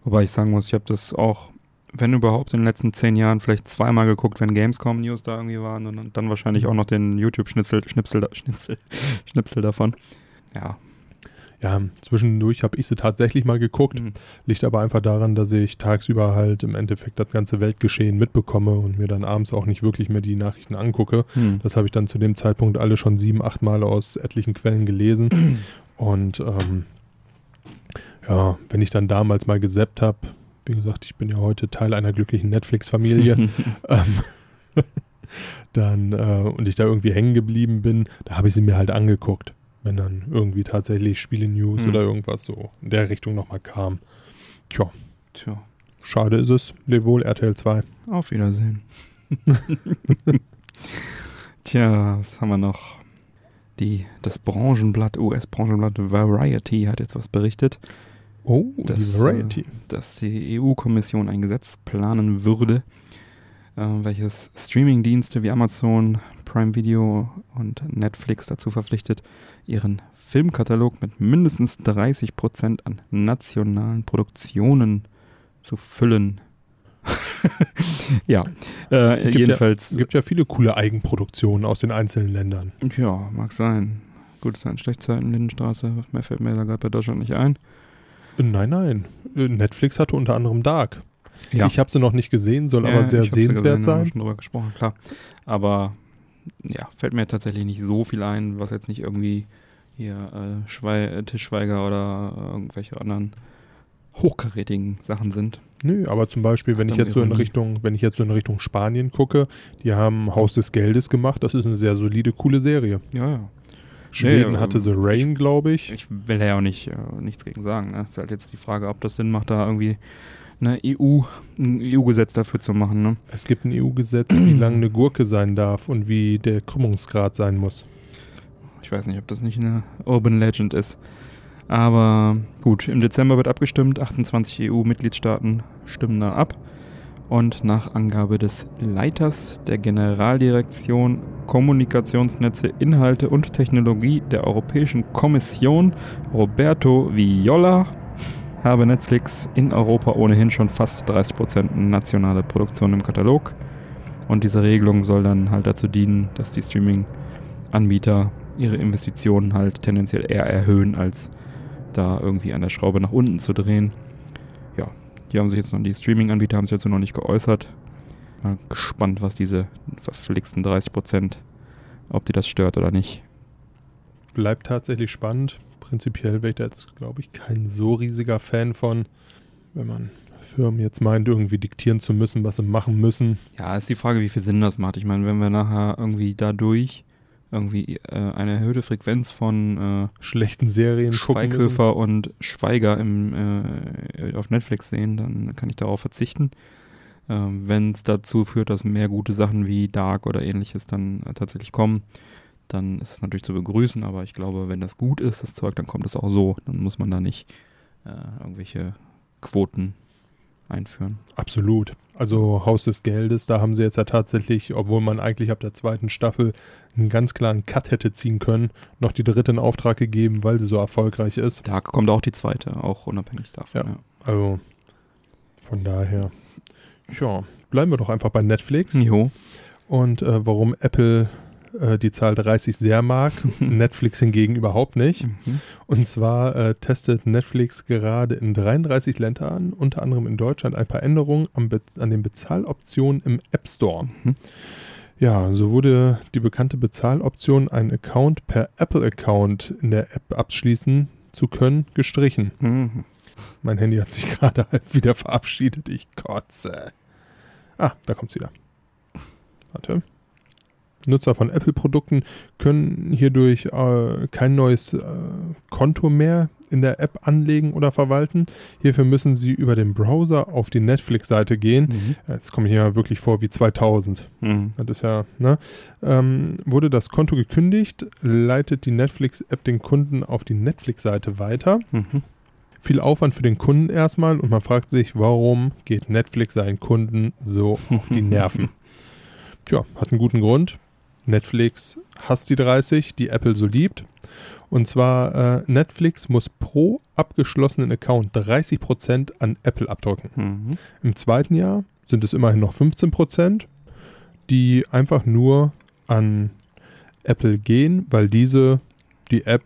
Wobei ich sagen muss, ich habe das auch, wenn überhaupt, in den letzten zehn Jahren vielleicht zweimal geguckt, wenn Gamescom-News da irgendwie waren und dann- wahrscheinlich auch noch den YouTube-Schnitzel Schnipsel, Schnitzel, Schnipsel davon. Ja. Ja, zwischendurch habe ich sie tatsächlich mal geguckt. Mhm. Liegt aber einfach daran, dass ich tagsüber halt im Endeffekt das ganze Weltgeschehen mitbekomme und mir dann abends auch nicht wirklich mehr die Nachrichten angucke. Hm. Das habe ich dann zu dem Zeitpunkt alle schon sieben, acht Mal aus etlichen Quellen gelesen. Und ähm, ja, wenn ich dann damals mal gesappt habe, wie gesagt, ich bin ja heute Teil einer glücklichen Netflix-Familie, ähm, dann äh, und ich da irgendwie hängen geblieben bin, da habe ich sie mir halt angeguckt, wenn dann irgendwie tatsächlich Spiele-News Hm. oder irgendwas so in der Richtung nochmal kam. Tja, Tja, schade ist es. Leb wohl, RTL 2. auf Wiedersehen. Tja, was haben wir noch? Die, das Branchenblatt, US-Branchenblatt Variety hat jetzt was berichtet. Oh, Das, die Variety. dass die EU-Kommission ein Gesetz planen würde, äh, welches Streaming-Dienste wie Amazon, Prime Video und Netflix dazu verpflichtet, ihren Filmkatalog mit mindestens 30% an nationalen Produktionen zu füllen. ja, äh, Gibt ja- jedenfalls, Es gibt ja viele coole Eigenproduktionen aus den einzelnen Ländern. ja, mag sein. Gute Zeiten, schlechte Zeiten, Lindenstraße, mehr fällt mir da gerade bei Deutschland nicht ein. Äh, Nein, nein. Äh, Netflix hatte unter anderem Dark. Ja. Ich habe sie noch nicht gesehen, soll Ja, aber sehr ich sehenswert gesehen, sein. schon drüber gesprochen, klar. Aber ja, fällt mir tatsächlich nicht so viel ein, was jetzt nicht irgendwie hier äh, Schwei äh, Tischschweiger oder äh, irgendwelche anderen hochkarätigen Sachen sind. Nö, aber zum Beispiel, wenn Ach, ich jetzt so in. Richtung, wenn ich jetzt so in Richtung Spanien gucke, die haben Haus des Geldes gemacht. Das ist eine sehr solide, coole Serie. Ja, ja. Schweden Nee, hatte ähm, The Rain, glaube ich. Ich will ja auch nicht, äh, nichts gegen sagen. Ne? ist halt jetzt die Frage, ob das Sinn macht, da irgendwie eine EU, ein EU-Gesetz dafür zu machen. Ne? Es gibt ein EU-Gesetz, wie lang eine Gurke sein darf und wie der Krümmungsgrad sein muss. Ich weiß nicht, ob das nicht eine Urban Legend ist. Aber gut, im Dezember wird abgestimmt. 28 EU-Mitgliedstaaten stimmen da ab. Und nach Angabe des Leiters der Generaldirektion Kommunikationsnetze, Inhalte und Technologie der Europäischen Kommission, Roberto Viola, habe Netflix in Europa ohnehin schon fast 30% nationale Produktion im Katalog. Und diese Regelung soll dann halt dazu dienen, dass die Streaming-Anbieter ihre Investitionen halt tendenziell eher erhöhen, als da irgendwie an der Schraube nach unten zu drehen. Ja, die haben sich jetzt noch, die Streaming-Anbieter haben sich dazu noch nicht geäußert. Mal gespannt, was diese verflixten 30%, ob die das stört oder nicht. Bleibt tatsächlich spannend. Prinzipiell wäre ich da jetzt, glaube ich, kein so riesiger Fan von, wenn man Firmen jetzt meint, irgendwie diktieren zu müssen, was sie machen müssen. Ja, ist die Frage, wie viel Sinn das macht. Ich meine, wenn wir nachher irgendwie dadurch irgendwie äh, eine erhöhte Frequenz von Schlechten Serien äh, gucken müssen. Schweighöfer und Schweiger im, äh, auf Netflix sehen, dann kann ich darauf verzichten. Ähm, wenn es dazu führt, dass mehr gute Sachen wie Dark oder ähnliches dann äh, tatsächlich kommen, dann ist es natürlich zu begrüßen, aber ich glaube, wenn das gut ist, das Zeug, dann kommt es auch so. Dann muss man da nicht äh, irgendwelche Quoten einführen. Absolut. Also Haus des Geldes, da haben sie jetzt ja tatsächlich, obwohl man eigentlich ab der zweiten Staffel einen ganz klaren Cut hätte ziehen können, noch die dritte in Auftrag gegeben, weil sie so erfolgreich ist. Dark kommt auch die zweite, auch unabhängig davon. Ja. Ja. Also von daher, ja, bleiben wir doch einfach bei Netflix. Jo. Und äh, warum Apple äh, die Zahl 30 sehr mag, Netflix hingegen überhaupt nicht. Mhm. Und zwar äh, testet Netflix gerade in 33 Ländern, unter anderem in Deutschland, ein paar Änderungen Be an den Bezahloptionen im App Store. Mhm. Ja, so wurde die bekannte Bezahloption, einen Account per Apple-Account in der App abschließen zu können, gestrichen. Mhm. Mein Handy hat sich gerade halt wieder verabschiedet. Ich kotze. Ah, da kommt's wieder. Warte. Nutzer von Apple-Produkten können hierdurch äh, kein neues äh, Konto mehr in der App anlegen oder verwalten. Hierfür müssen sie über den Browser auf die Netflix-Seite gehen. Mhm. Jetzt komme ich hier wirklich vor wie 2000. Mhm. Das ist ja, ne? Ähm, wurde das Konto gekündigt, leitet die Netflix-App den Kunden auf die Netflix-Seite weiter. Mhm. Viel Aufwand für den Kunden erstmal und man fragt sich, warum geht Netflix seinen Kunden so auf die Nerven? Tja, hat einen guten Grund. Netflix hasst die 30, die Apple so liebt. Und zwar, äh, Netflix muss pro abgeschlossenen Account 30% an Apple abdrücken. Mhm. Im zweiten Jahr sind es immerhin noch 15%, die einfach nur an Apple gehen, weil diese die App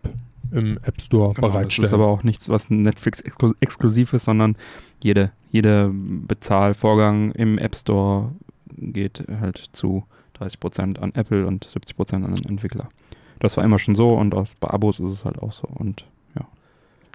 im App Store Genau, das bereitstellen. ist aber auch nichts, was Netflix exklu exklusiv ist, sondern jede, jeder Bezahlvorgang im App Store geht halt zu 30% an Apple und 70% an den Entwickler. Das war immer schon so und aus, bei Abos ist es halt auch so. Und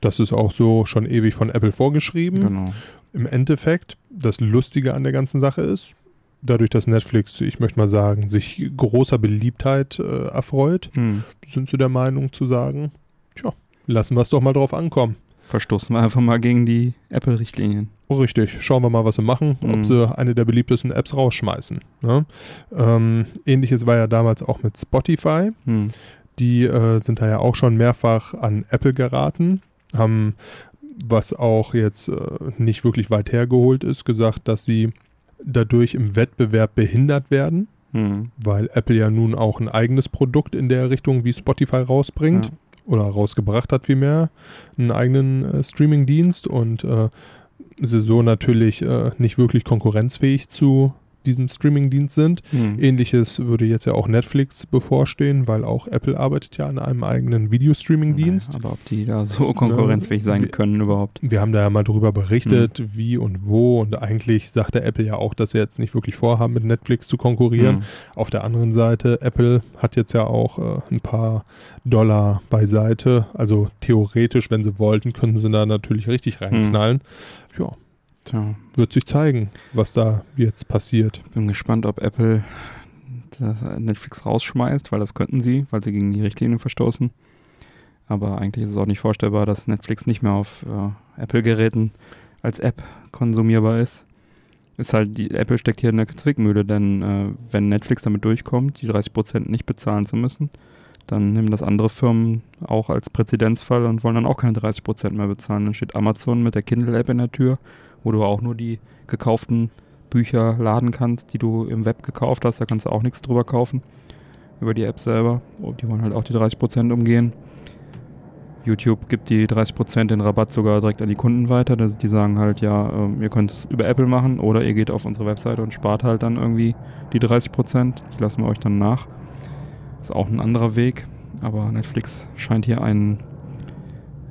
Das ist auch so schon ewig von Apple vorgeschrieben. genau. Im Endeffekt, das Lustige an der ganzen Sache ist, dadurch, dass Netflix, ich möchte mal sagen, sich großer Beliebtheit äh, erfreut, Hm. sind sie der Meinung zu sagen, tja, lassen wir es doch mal drauf ankommen. Verstoßen wir einfach mal gegen die Apple-Richtlinien. Richtig, schauen wir mal, was sie machen, Mhm. ob sie eine der beliebtesten Apps rausschmeißen. Ne? Ähm, Ähnliches war ja damals auch mit Spotify. Hm. Die äh, sind da ja auch schon mehrfach an Apple geraten, haben, was auch jetzt äh, nicht wirklich weit hergeholt ist, gesagt, dass sie dadurch im Wettbewerb behindert werden, Hm. weil Apple ja nun auch ein eigenes Produkt in der Richtung wie Spotify rausbringt Ja. oder rausgebracht hat vielmehr, einen eigenen äh, Streaming-Dienst und äh, sie so natürlich äh, nicht wirklich konkurrenzfähig zu diesem Streaming-Dienst sind. Hm. Ähnliches würde jetzt ja auch Netflix bevorstehen, weil auch Apple arbeitet ja an einem eigenen Videostreaming-Dienst. Naja, aber ob die da so konkurrenzfähig sein wir- können überhaupt. Wir haben da ja mal drüber berichtet, Hm. wie und wo. Und eigentlich sagte Apple ja auch, dass sie jetzt nicht wirklich vorhaben, mit Netflix zu konkurrieren. Hm. Auf der anderen Seite, Apple hat jetzt ja auch äh, ein paar Dollar beiseite. Also theoretisch, wenn sie wollten, könnten sie da natürlich richtig reinknallen. Ja, Tja, wird sich zeigen, was da jetzt passiert. bin gespannt, ob Apple Netflix rausschmeißt, weil das könnten sie, weil sie gegen die Richtlinien verstoßen. Aber eigentlich ist es auch nicht vorstellbar, dass Netflix nicht mehr auf äh, Apple-Geräten als App konsumierbar ist. Ist halt, die Apple steckt hier in der Zwickmühle, denn äh, wenn Netflix damit durchkommt, die 30% nicht bezahlen zu müssen, dann nehmen das andere Firmen auch als Präzedenzfall und wollen dann auch keine 30% mehr bezahlen. Dann steht Amazon mit der Kindle-App in der Tür, wo du auch nur die gekauften Bücher laden kannst, die du im Web gekauft hast. Da kannst du auch nichts drüber kaufen. Über die App selber. Und die wollen halt auch die 30% umgehen. YouTube gibt die 30% den Rabatt sogar direkt an die Kunden weiter. Die sagen halt, ja, ähm, ihr könnt es über Apple machen oder ihr geht auf unsere Webseite und spart halt dann irgendwie die 30%. Die lassen wir euch dann nach. Ist auch ein anderer Weg. Aber Netflix scheint hier einen,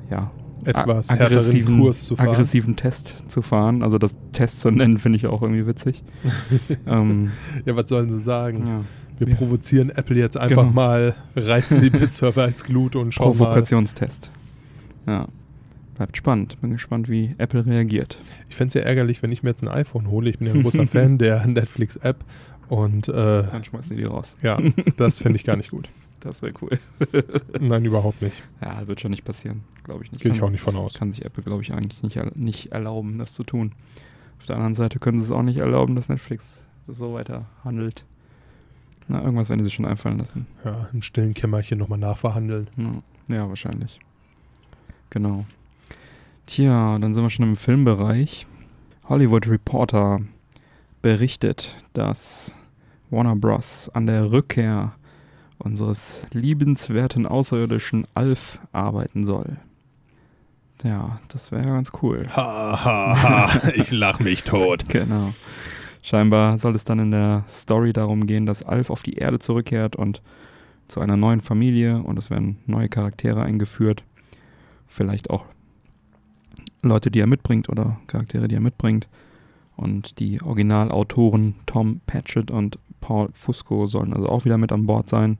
ja, Etwas a- härteren Kurs zu fahren. aggressiven Test zu fahren. Also das Test zu nennen, finde ich auch irgendwie witzig. ähm, Ja, was sollen sie sagen? ja. Wir Ja. provozieren Apple jetzt einfach Genau. mal, reizen die BIS-Server als Glut und schauen mal. Provokationstest. Ja. Bleibt spannend. Bin gespannt, wie Apple reagiert. Ich fände es ja ärgerlich, wenn ich mir jetzt ein iPhone hole. Ich bin ja ein großer Fan der Netflix-App und äh, Dann schmeißen die die raus. ja, das fände ich gar nicht gut. Das wäre cool. Nein, überhaupt nicht. Ja, wird schon nicht passieren. Glaube ich nicht. Gehe ich auch nicht von aus. Kann sich Apple, glaube ich, eigentlich nicht, nicht erlauben, das zu tun. Auf der anderen Seite können sie es auch nicht erlauben, dass Netflix so weiter handelt. Na, irgendwas werden sie sich schon einfallen lassen. Ja, im stillen Kämmerchen nochmal nachverhandeln. Ja, wahrscheinlich. Genau. Tja, dann sind wir schon im Filmbereich. Hollywood Reporter berichtet, dass Warner Bros. an der Rückkehr unseres liebenswerten Außerirdischen Alf arbeiten soll. Ja, das wäre ja ganz cool. Ha, ha, ha, ich lach mich tot. Genau. Scheinbar soll es dann in der Story darum gehen, dass Alf auf die Erde zurückkehrt und zu einer neuen Familie und es werden neue Charaktere eingeführt. Vielleicht auch Leute, die er mitbringt oder Charaktere, die er mitbringt. Und die Originalautoren Tom Patchett und Paul Fusco sollen also auch wieder mit an Bord sein.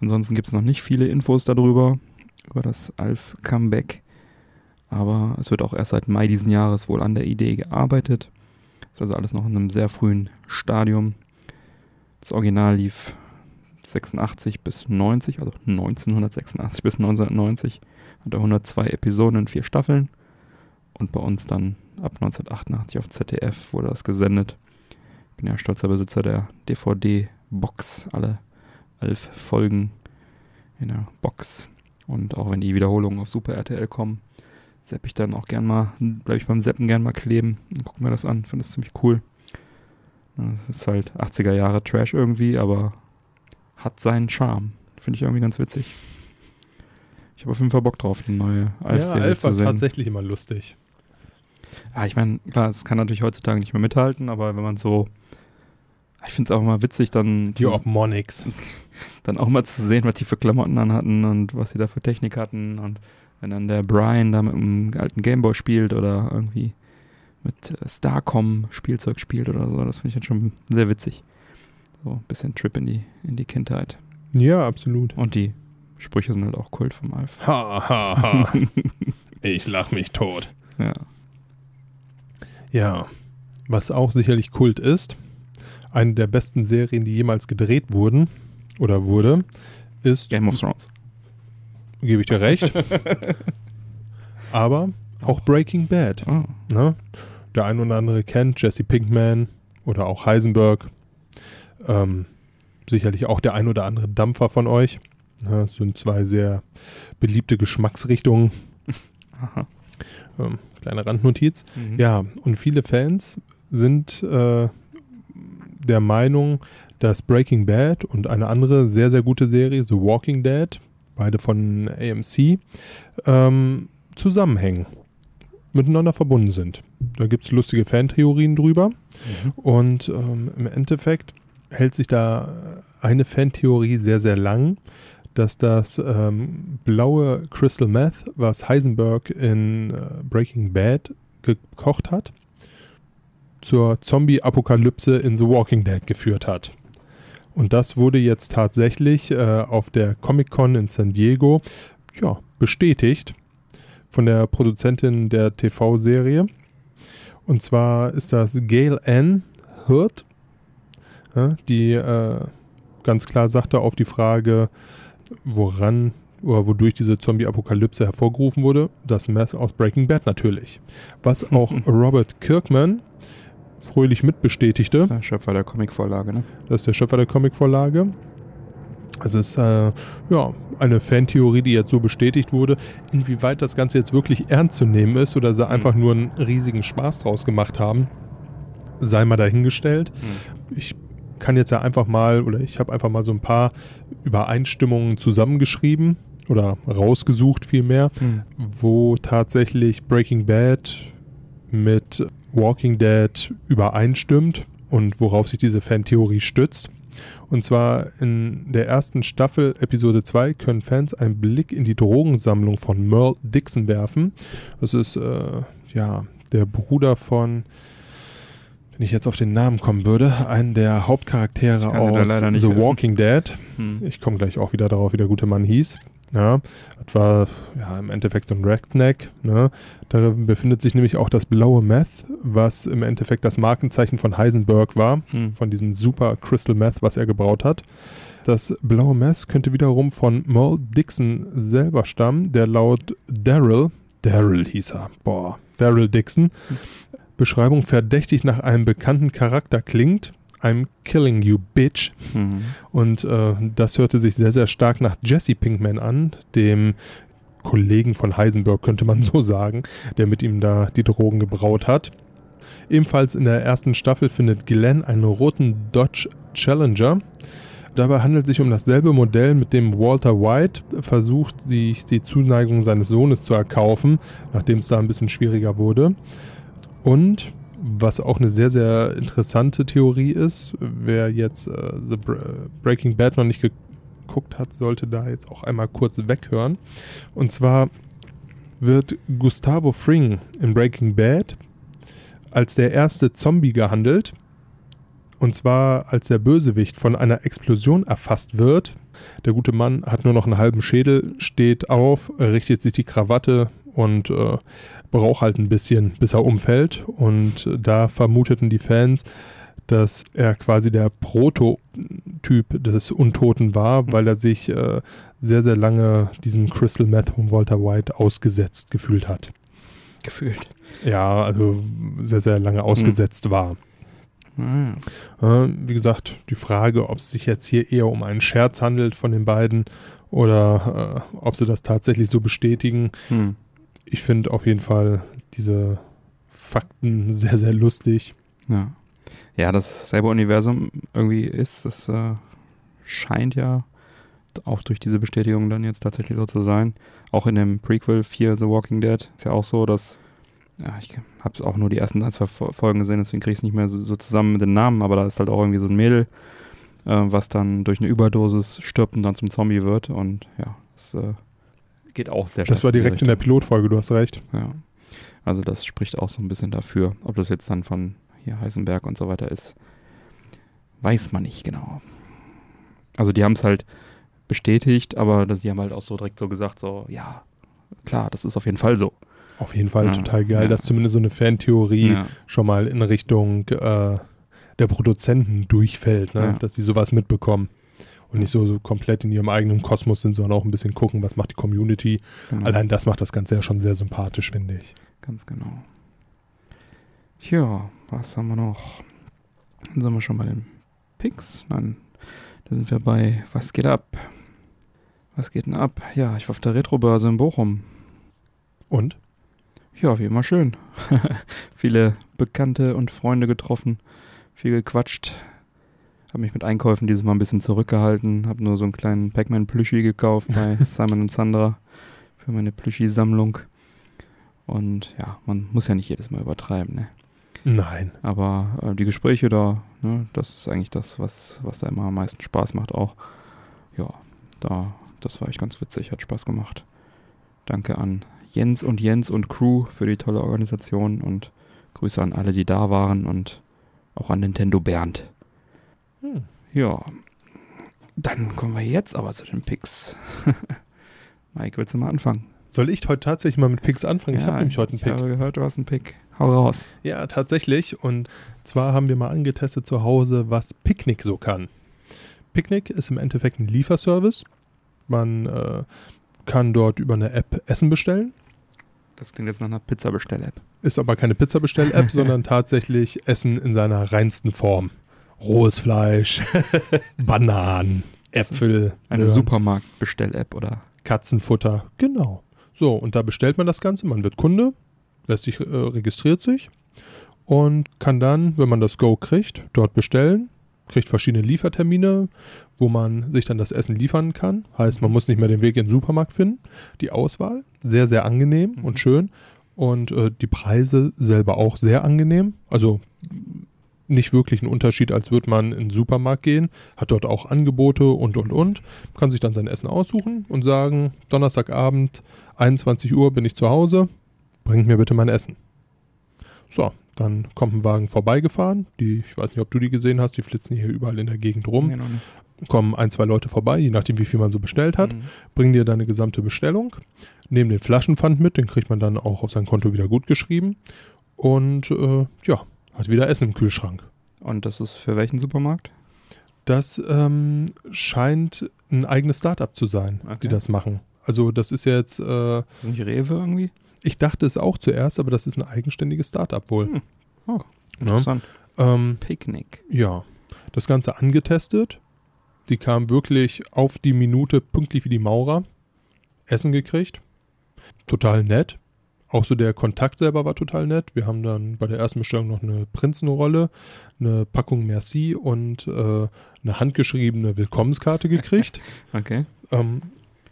Ansonsten gibt es noch nicht viele Infos darüber, über das Alf-Comeback. Aber es wird auch erst seit Mai diesen Jahres wohl an der Idee gearbeitet. Ist also alles noch in einem sehr frühen Stadium. Das Original lief 86 bis 90, also 1986 bis 1990. Hatte 102 Episoden in vier Staffeln. Und bei uns dann ab 1988 auf ZDF wurde das gesendet. Ich bin ja stolzer Besitzer der DVD-Box. Alle elf Folgen in der Box. Und auch wenn die Wiederholungen auf Super RTL kommen, sepp ich dann auch gern mal, bleibe ich beim Seppen gern mal kleben und gucke mir das an. Finde das ziemlich cool. Das ist halt 80er Jahre Trash irgendwie, aber hat seinen Charme. Finde ich irgendwie ganz witzig. Ich habe auf jeden Fall Bock drauf, die neue Alf-Serie ja, Alf zu sehen. tatsächlich immer lustig. Ja, ich meine, klar, es kann natürlich heutzutage nicht mehr mithalten, aber wenn man so ich finde es auch mal witzig, dann. Die Obmonix. Dann auch mal zu sehen, was die für Klamotten an hatten und was sie da für Technik hatten. Und wenn dann der Brian da mit einem alten Gameboy spielt oder irgendwie mit äh, Starcom Spielzeug spielt oder so, das finde ich dann schon sehr witzig. So ein bisschen Trip in die, in die Kindheit. Ja, absolut. Und die Sprüche sind halt auch Kult vom Alf. Ha, ha, ha. ich lach mich tot. Ja. Ja. Was auch sicherlich Kult ist, eine der besten Serien, die jemals gedreht wurden oder wurde, ist Game of Thrones. Gebe ich dir recht. Aber auch Breaking Bad. Oh. Ne? Der ein oder andere kennt Jesse Pinkman oder auch Heisenberg. Ähm, sicherlich auch der ein oder andere Dampfer von euch. Ja, das sind zwei sehr beliebte Geschmacksrichtungen. Ähm, kleine Randnotiz. Mhm. Ja, und viele Fans sind äh, der Meinung, dass Breaking Bad und eine andere sehr, sehr gute Serie, The Walking Dead, beide von AMC, ähm, zusammenhängen, miteinander verbunden sind. Da gibt es lustige Fantheorien drüber. Mhm. Und ähm, im Endeffekt hält sich da eine Fantheorie sehr, sehr lang, dass das ähm, blaue Crystal Meth, was Heisenberg in äh, Breaking Bad gekocht hat, zur Zombie-Apokalypse in The Walking Dead geführt hat. Und das wurde jetzt tatsächlich äh, auf der Comic-Con in San Diego ja, bestätigt von der Produzentin der TV-Serie. Und zwar ist das Gail Ann Hurt, die äh, ganz klar sagte auf die Frage, woran oder wodurch diese Zombie-Apokalypse hervorgerufen wurde, das Mess aus Breaking Bad natürlich. Was auch Robert Kirkman fröhlich mitbestätigte. Das ist der Schöpfer der Comicvorlage, ne? Das ist der Schöpfer der Comicvorlage. Es ist äh, ja, eine Fantheorie, die jetzt so bestätigt wurde. Inwieweit das Ganze jetzt wirklich ernst zu nehmen ist oder sie mhm. einfach nur einen riesigen Spaß draus gemacht haben, sei mal dahingestellt. Mhm. Ich kann jetzt ja einfach mal, oder ich habe einfach mal so ein paar Übereinstimmungen zusammengeschrieben oder rausgesucht vielmehr, mhm. wo tatsächlich Breaking Bad mit Walking Dead übereinstimmt und worauf sich diese Fantheorie stützt. Und zwar in der ersten Staffel, Episode 2, können Fans einen Blick in die Drogensammlung von Merle Dixon werfen. Das ist äh, ja der Bruder von, wenn ich jetzt auf den Namen kommen würde, einen der Hauptcharaktere aus The helfen. Walking Dead. Hm. Ich komme gleich auch wieder darauf, wie der gute Mann hieß. Ja, das war ja im Endeffekt so ein Redneck. Ne? Da befindet sich nämlich auch das blaue Meth, was im Endeffekt das Markenzeichen von Heisenberg war, hm. von diesem super Crystal Meth, was er gebraut hat. Das blaue Meth könnte wiederum von Merle Dixon selber stammen, der laut Daryl, Daryl hieß er, boah, Daryl Dixon, Beschreibung verdächtig nach einem bekannten Charakter klingt, I'm Killing You Bitch. Mhm. Und äh, das hörte sich sehr, sehr stark nach Jesse Pinkman an, dem Kollegen von Heisenberg, könnte man so sagen, der mit ihm da die Drogen gebraut hat. Ebenfalls in der ersten Staffel findet Glenn einen roten Dodge Challenger. Dabei handelt es sich um dasselbe Modell, mit dem Walter White versucht, sich die Zuneigung seines Sohnes zu erkaufen, nachdem es da ein bisschen schwieriger wurde. Und was auch eine sehr, sehr interessante Theorie ist, wer jetzt äh, The Breaking Bad noch nicht geguckt hat, sollte da jetzt auch einmal kurz weghören. Und zwar wird Gustavo Fring in Breaking Bad als der erste Zombie gehandelt. Und zwar als der Bösewicht von einer Explosion erfasst wird. Der gute Mann hat nur noch einen halben Schädel, steht auf, richtet sich die Krawatte und äh, braucht halt ein bisschen, bis er umfällt. Und da vermuteten die Fans, dass er quasi der Prototyp des Untoten war, weil er sich äh, sehr, sehr lange diesem Crystal Meth von Walter White ausgesetzt gefühlt hat. Gefühlt. Ja, also sehr, sehr lange ausgesetzt hm. war. Ah, Äh, wie gesagt, die Frage, ob es sich jetzt hier eher um einen Scherz handelt von den beiden oder äh, ob sie das tatsächlich so bestätigen. hm. Ich finde auf jeden Fall diese Fakten sehr, sehr lustig. Ja. Ja, das selbe Universum irgendwie ist, das äh, scheint ja auch durch diese Bestätigung dann jetzt tatsächlich so zu sein. Auch in dem Prequel 4 The Walking Dead ist ja auch so, dass ja, ich habe es auch nur die ersten ein, zwei Fo- Folgen gesehen, deswegen kriege ich es nicht mehr so, so zusammen mit den Namen, aber da ist halt auch irgendwie so ein Mädel, äh, was dann durch eine Überdosis stirbt und dann zum Zombie wird und ja, das äh, geht auch sehr Das war direkt in der Richtung. Pilotfolge, du hast recht. Ja. Also das spricht auch so ein bisschen dafür. Ob das jetzt dann von hier Heisenberg und so weiter ist, weiß man nicht genau. Also die haben es halt bestätigt, aber das, die haben halt auch so direkt so gesagt, so, ja, klar, das ist auf jeden Fall so. Auf jeden Fall Ja, total geil, ja. dass zumindest so eine Fantheorie Ja, schon mal in Richtung äh, der Produzenten durchfällt, ne? Dass sie sowas mitbekommen. Und nicht so, so komplett in ihrem eigenen Kosmos sind, sondern auch ein bisschen gucken, was macht die Community. genau. Allein das macht das Ganze ja schon sehr sympathisch, finde ich. Ganz genau. Ja, was haben wir noch? Dann sind wir schon bei den Picks. Nein, da sind wir bei Was geht ab? Was geht denn ab? Ja, ich war auf der Retrobörse in Bochum. Und? Ja, wie immer schön. Viele Bekannte und Freunde getroffen, viel gequatscht. Habe mich mit Einkäufen dieses Mal ein bisschen zurückgehalten. Habe nur so einen kleinen Pac-Man-Plüschi gekauft bei Simon Sandra für meine Plüschi-Sammlung. Und ja, man muss ja nicht jedes Mal übertreiben, ne? Nein. Aber äh, die Gespräche da, ne, das ist eigentlich das, was, was da immer am meisten Spaß macht auch. Ja, da, das war echt ganz witzig, hat Spaß gemacht. Danke an Jens und Jens und Crew für die tolle Organisation und Grüße an alle, die da waren und auch an Nintendo Bernd. Hm. Ja, dann kommen wir jetzt aber zu den Picks. Mike, willst du mal anfangen? Soll ich heute tatsächlich mal mit Picks anfangen? ich habe nämlich heute einen ich Pick. habe gehört, du hast einen Pick. Hau raus. Ja, tatsächlich. Und zwar haben wir mal angetestet zu Hause, was Picknick so kann. Picknick ist im Endeffekt ein Lieferservice. Man äh, kann dort über eine App Essen bestellen. Das klingt jetzt nach einer Pizza-Bestell-App. Ist aber keine Pizzabestell-App, sondern tatsächlich Essen in seiner reinsten Form. Rohes Fleisch, Bananen, Äpfel, Eine Möhren, Supermarkt-Bestell-App oder? Katzenfutter. Genau. So, und da bestellt man das Ganze. Man wird Kunde, lässt sich, äh, registriert sich und kann dann, wenn man das Go kriegt, dort bestellen. Kriegt verschiedene Liefertermine, wo man sich dann das Essen liefern kann. Heißt, man muss nicht mehr den Weg in den Supermarkt finden. Die Auswahl, sehr, sehr angenehm Mhm. und schön. Und äh, die Preise selber auch sehr angenehm. Also nicht wirklich ein Unterschied, als würde man in den Supermarkt gehen, hat dort auch Angebote und und und, kann sich dann sein Essen aussuchen und sagen, Donnerstagabend, 21 Uhr bin ich zu Hause, bringt mir bitte mein Essen. So, dann kommt ein Wagen vorbeigefahren, die, ich weiß nicht, ob du die gesehen hast, die flitzen hier überall in der Gegend rum, nicht. kommen ein, zwei Leute vorbei, je nachdem wie viel man so bestellt hat, Mhm. bringen dir deine gesamte Bestellung, nehmen den Flaschenpfand mit, den kriegt man dann auch auf sein Konto wieder gut geschrieben und äh, ja, hat wieder Essen im Kühlschrank. Und das ist für welchen Supermarkt? Das ähm, scheint ein eigenes Startup zu sein, die Okay. das machen. Also das ist jetzt, äh, Ist das nicht Rewe irgendwie? ich dachte es auch zuerst, aber das ist ein eigenständiges Startup wohl. Hm. Oh, Ja. interessant. Ähm, Picknick. ja, das Ganze angetestet. Die kam wirklich auf die Minute pünktlich wie die Maurer. Essen gekriegt. Total nett. Auch so der Kontakt selber war total nett. Wir haben dann bei der ersten Bestellung noch eine Prinzenrolle, eine Packung Merci und äh, eine handgeschriebene Willkommenskarte gekriegt. Okay. ähm,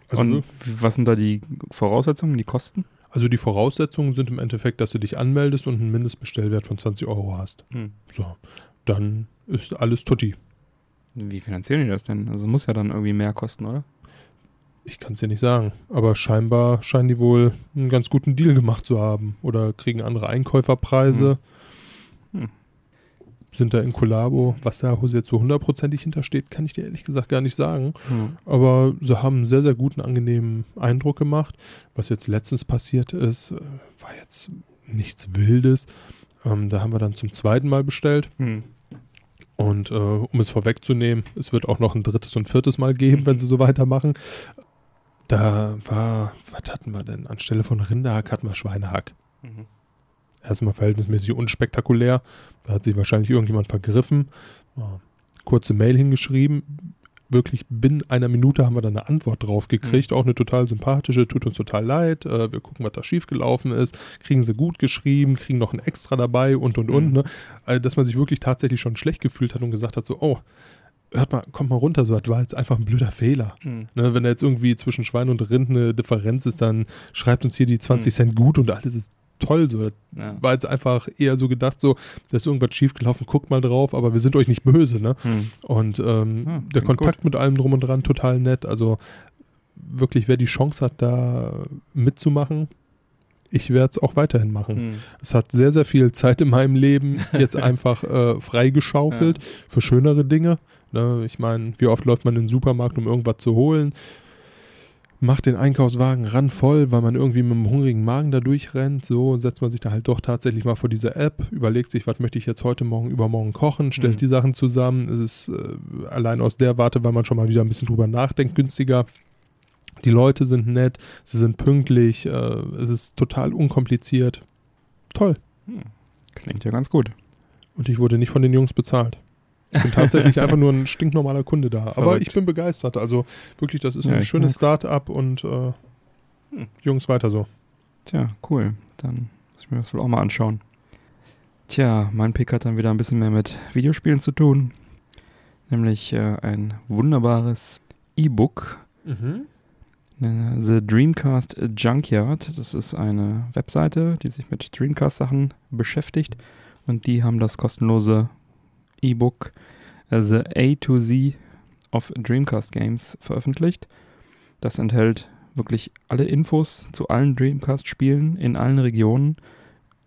also, Und was sind da die Voraussetzungen, die Kosten? also die Voraussetzungen sind im Endeffekt, dass du dich anmeldest und einen Mindestbestellwert von 20 Euro hast. Hm. So, dann ist alles tutti. Wie finanzieren die das denn? Also muss ja dann irgendwie mehr kosten, oder? Ich kann es dir nicht sagen, aber scheinbar scheinen die wohl einen ganz guten Deal gemacht zu haben oder kriegen andere Einkäuferpreise. Hm. Hm. Sind da in Kollabo, was da jetzt so hundertprozentig hintersteht, kann ich dir ehrlich gesagt gar nicht sagen. Hm. Aber sie haben einen sehr, sehr guten, angenehmen Eindruck gemacht. Was jetzt letztens passiert ist, äh, war jetzt nichts Wildes. Ähm, da haben wir dann zum zweiten Mal bestellt. Hm. Und äh, um es vorwegzunehmen, es wird auch noch ein drittes und viertes Mal geben, wenn sie so weitermachen. Da war, was hatten wir denn? Anstelle von Rinderhack hatten wir Schweinehack. Mhm. Erstmal verhältnismäßig unspektakulär. Da hat sich wahrscheinlich irgendjemand vergriffen. Kurze Mail hingeschrieben. Wirklich binnen einer Minute haben wir dann eine Antwort drauf gekriegt. Auch eine total sympathische, tut uns total leid. Äh, wir gucken, was da schiefgelaufen ist. Kriegen sie gut geschrieben, kriegen noch ein Extra dabei und und und. Mhm. Ne? Also, dass man sich wirklich tatsächlich schon schlecht gefühlt hat und gesagt hat: so, oh, hört mal, kommt mal runter, so, das war jetzt einfach ein blöder Fehler. Hm. Ne, wenn da jetzt irgendwie zwischen Schwein und Rind eine Differenz ist, dann schreibt uns hier die 20 Hm. Cent gut und alles ist toll. So. Das Ja. war jetzt einfach eher so gedacht, so, da ist irgendwas schiefgelaufen, guckt mal drauf, aber wir sind euch nicht böse. Ne? Hm. Und ähm, Ja, der klingt Kontakt mit allem drum und dran, total nett. Also wirklich, wer die Chance hat, da mitzumachen, ich werde es auch weiterhin machen. Hm. Es hat sehr, sehr viel Zeit in meinem Leben jetzt einfach äh, freigeschaufelt für schönere Dinge. Ne? Ich meine, wie oft läuft man in den Supermarkt, um irgendwas zu holen? Macht den Einkaufswagen randvoll, weil man irgendwie mit einem hungrigen Magen da durchrennt. So setzt man sich da halt doch tatsächlich mal vor diese App, überlegt sich, was möchte ich jetzt heute Morgen, übermorgen kochen, stellt Mhm. die Sachen zusammen. Es ist äh, allein aus der Warte, weil man schon mal wieder ein bisschen drüber nachdenkt, günstiger. Die Leute sind nett, sie sind pünktlich, äh, es ist total unkompliziert. Toll. Hm. Klingt ja ganz gut. Und ich wurde nicht von den Jungs bezahlt. Ich bin tatsächlich einfach nur ein stinknormaler Kunde da. Aber Verrückt. ich bin begeistert. Also wirklich, das ist Ja, ein schönes. Start-up und äh, Hm. Jungs, weiter so. Tja, cool. Dann muss ich mir das wohl auch mal anschauen. Tja, mein Pick hat dann wieder ein bisschen mehr mit Videospielen zu tun. Nämlich äh, ein wunderbares E-Book. äh, The Dreamcast Junkyard. Das ist eine Webseite, die sich mit Dreamcast-Sachen beschäftigt. Und die haben das kostenlose E-Book The A to Z of Dreamcast Games veröffentlicht. Das enthält wirklich alle Infos zu allen Dreamcast-Spielen in allen Regionen,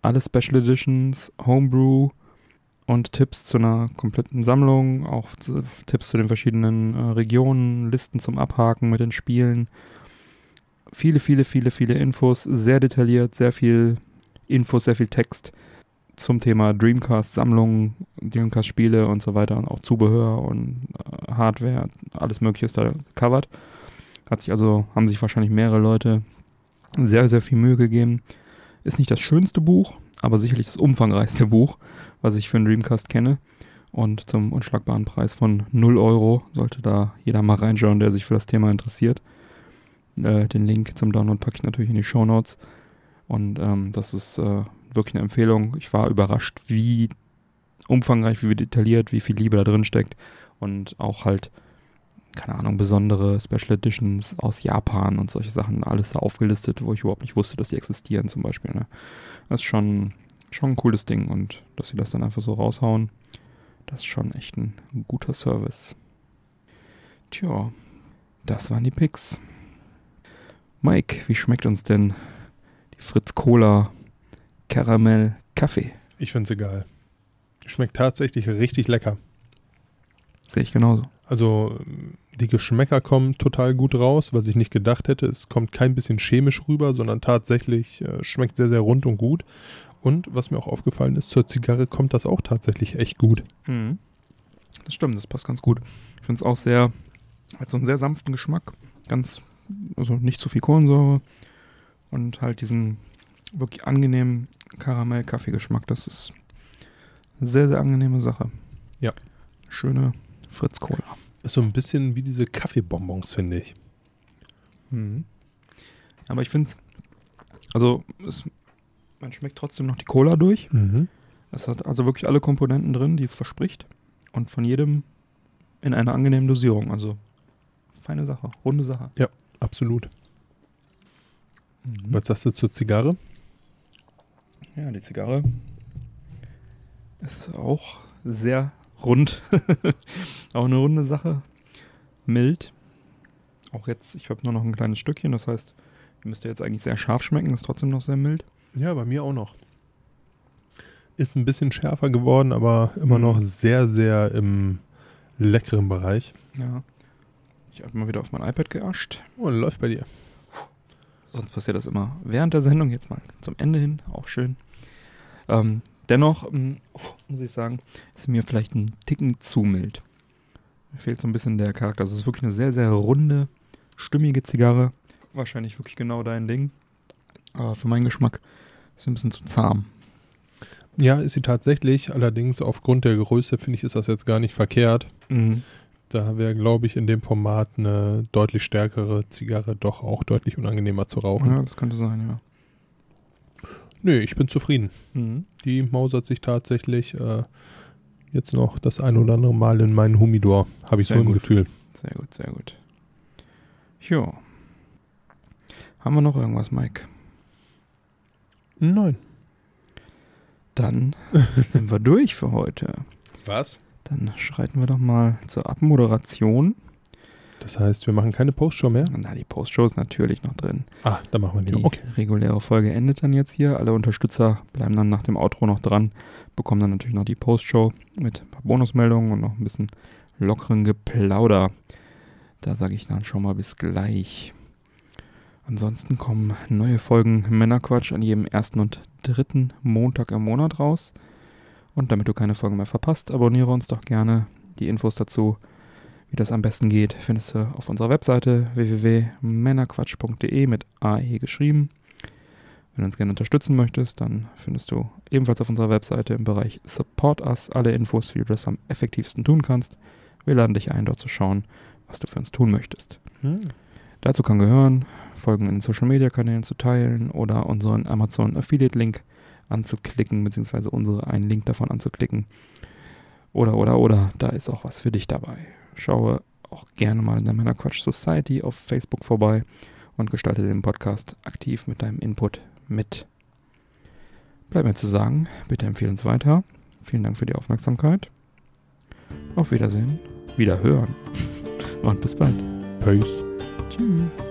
alle Special Editions, Homebrew und Tipps zu einer kompletten Sammlung, auch zu, Tipps zu den verschiedenen äh, Regionen, Listen zum Abhaken mit den Spielen. Viele, viele, viele, viele Infos, sehr detailliert, sehr viel Infos, sehr viel Text zum Thema Dreamcast-Sammlungen, Dreamcast-Spiele und so weiter und auch Zubehör und äh, Hardware, alles Mögliche ist da covered. Hat sich also, haben sich wahrscheinlich mehrere Leute sehr, sehr viel Mühe gegeben. Ist nicht das schönste Buch, aber sicherlich das umfangreichste Buch, was ich für einen Dreamcast kenne. Und zum unschlagbaren Preis von 0 Euro sollte da jeder mal reinschauen, der sich für das Thema interessiert. Äh, den Link zum Download packe ich natürlich in die Show Notes. Und ähm, das ist äh, wirklich eine Empfehlung. Ich war überrascht, wie umfangreich, wie detailliert, wie viel Liebe da drin steckt. Und auch halt, keine Ahnung, besondere Special Editions aus Japan und solche Sachen, alles da aufgelistet, wo ich überhaupt nicht wusste, dass die existieren zum Beispiel. Ne? Das ist schon, schon ein cooles Ding und dass sie das dann einfach so raushauen, das ist schon echt ein guter Service. Tja, das waren die Picks. Mike, wie schmeckt uns denn die Fritz Cola Karamell Kaffee? Ich finde es egal. Schmeckt tatsächlich richtig lecker. Sehe ich genauso. Also die Geschmäcker kommen total gut raus, was ich nicht gedacht hätte. Es kommt kein bisschen chemisch rüber, sondern tatsächlich äh, schmeckt sehr, sehr rund und gut. Und was mir auch aufgefallen ist, zur Zigarre kommt das auch tatsächlich echt gut. Das stimmt, das passt ganz gut. Ich finde es auch sehr, hat so einen sehr sanften Geschmack. Ganz, also nicht zu viel Kohlensäure. Und halt diesen wirklich angenehmen Karamell-Kaffee-Geschmack. Das ist eine sehr, sehr angenehme Sache. Ja. Schöne Fritz Cola. Ist so ein bisschen wie diese Kaffeebonbons, finde ich. Mhm. Aber ich finde es, also es, man schmeckt trotzdem noch die Cola durch. Mhm. Es hat also wirklich alle Komponenten drin, die es verspricht. Und von jedem in einer angenehmen Dosierung. Also feine Sache, runde Sache. Absolut. Mhm. Was sagst du zur Zigarre? Ja, die Zigarre ist auch sehr rund. auch eine runde Sache. Mild. Auch jetzt, ich habe nur noch ein kleines Stückchen, das heißt, die müsste jetzt eigentlich sehr scharf schmecken, ist trotzdem noch sehr mild. Ja, bei mir auch noch. Ist ein bisschen schärfer geworden, aber immer Mhm. noch sehr, sehr im leckeren Bereich. Ja. Ich habe mal wieder auf mein iPad geascht. Oh, läuft bei dir. Sonst passiert das immer während der Sendung, jetzt mal zum Ende hin, auch schön. Ähm, dennoch, ähm, muss ich sagen, ist mir vielleicht ein Ticken zu mild. Mir fehlt so ein bisschen der Charakter. Also es ist wirklich eine sehr, sehr runde, stimmige Zigarre. Wahrscheinlich wirklich genau dein Ding. Aber für meinen Geschmack ist sie ein bisschen zu zahm. Ja, ist sie tatsächlich. Allerdings aufgrund der Größe finde ich, ist das jetzt gar nicht verkehrt. Da wäre, glaube ich, in dem Format eine deutlich stärkere Zigarre doch auch deutlich unangenehmer zu rauchen. Ja, das könnte sein, ja. Nö, ich bin zufrieden. Mhm. Die mausert sich tatsächlich äh, jetzt noch das ein oder andere Mal in meinen Humidor. Habe ich Sehr so im gut. Gefühl. Sehr gut, sehr gut. Jo. Haben wir noch irgendwas, Mike? Nein. Dann sind wir durch für heute. Was? Dann schreiten wir doch mal zur Abmoderation. Das heißt, wir machen keine Postshow mehr? Na, die Postshow ist natürlich noch drin. Ah, da machen wir Die die. Okay. reguläre Folge endet dann jetzt hier. Alle Unterstützer bleiben dann nach dem Outro noch dran, bekommen dann natürlich noch die Postshow mit ein paar Bonusmeldungen und noch ein bisschen lockeren Geplauder. Da sage ich dann schon mal bis gleich. Ansonsten kommen neue Folgen Männerquatsch an jedem ersten und dritten Montag im Monat raus. Und damit du keine Folgen mehr verpasst, abonniere uns doch gerne. Die Infos dazu, wie das am besten geht, findest du auf unserer Webseite www.männerquatsch.de mit AE geschrieben. Wenn du uns gerne unterstützen möchtest, dann findest du ebenfalls auf unserer Webseite im Bereich Support Us alle Infos, wie du das am effektivsten tun kannst. Wir laden dich ein, dort zu schauen, was du für uns tun möchtest. Hm. Dazu kann gehören, Folgen in den Social Media Kanälen zu teilen oder unseren Amazon Affiliate Link anzuklicken, beziehungsweise unsere einen Link davon anzuklicken. Oder, oder, oder, da ist auch was für dich dabei. Schaue auch gerne mal in der Männerquatsch Society auf Facebook vorbei und gestalte den Podcast aktiv mit deinem Input mit. Bleibt mir zu sagen, bitte empfehle uns weiter. Vielen Dank für die Aufmerksamkeit. Auf Wiedersehen, Wiederhören und bis bald. Peace. Tschüss.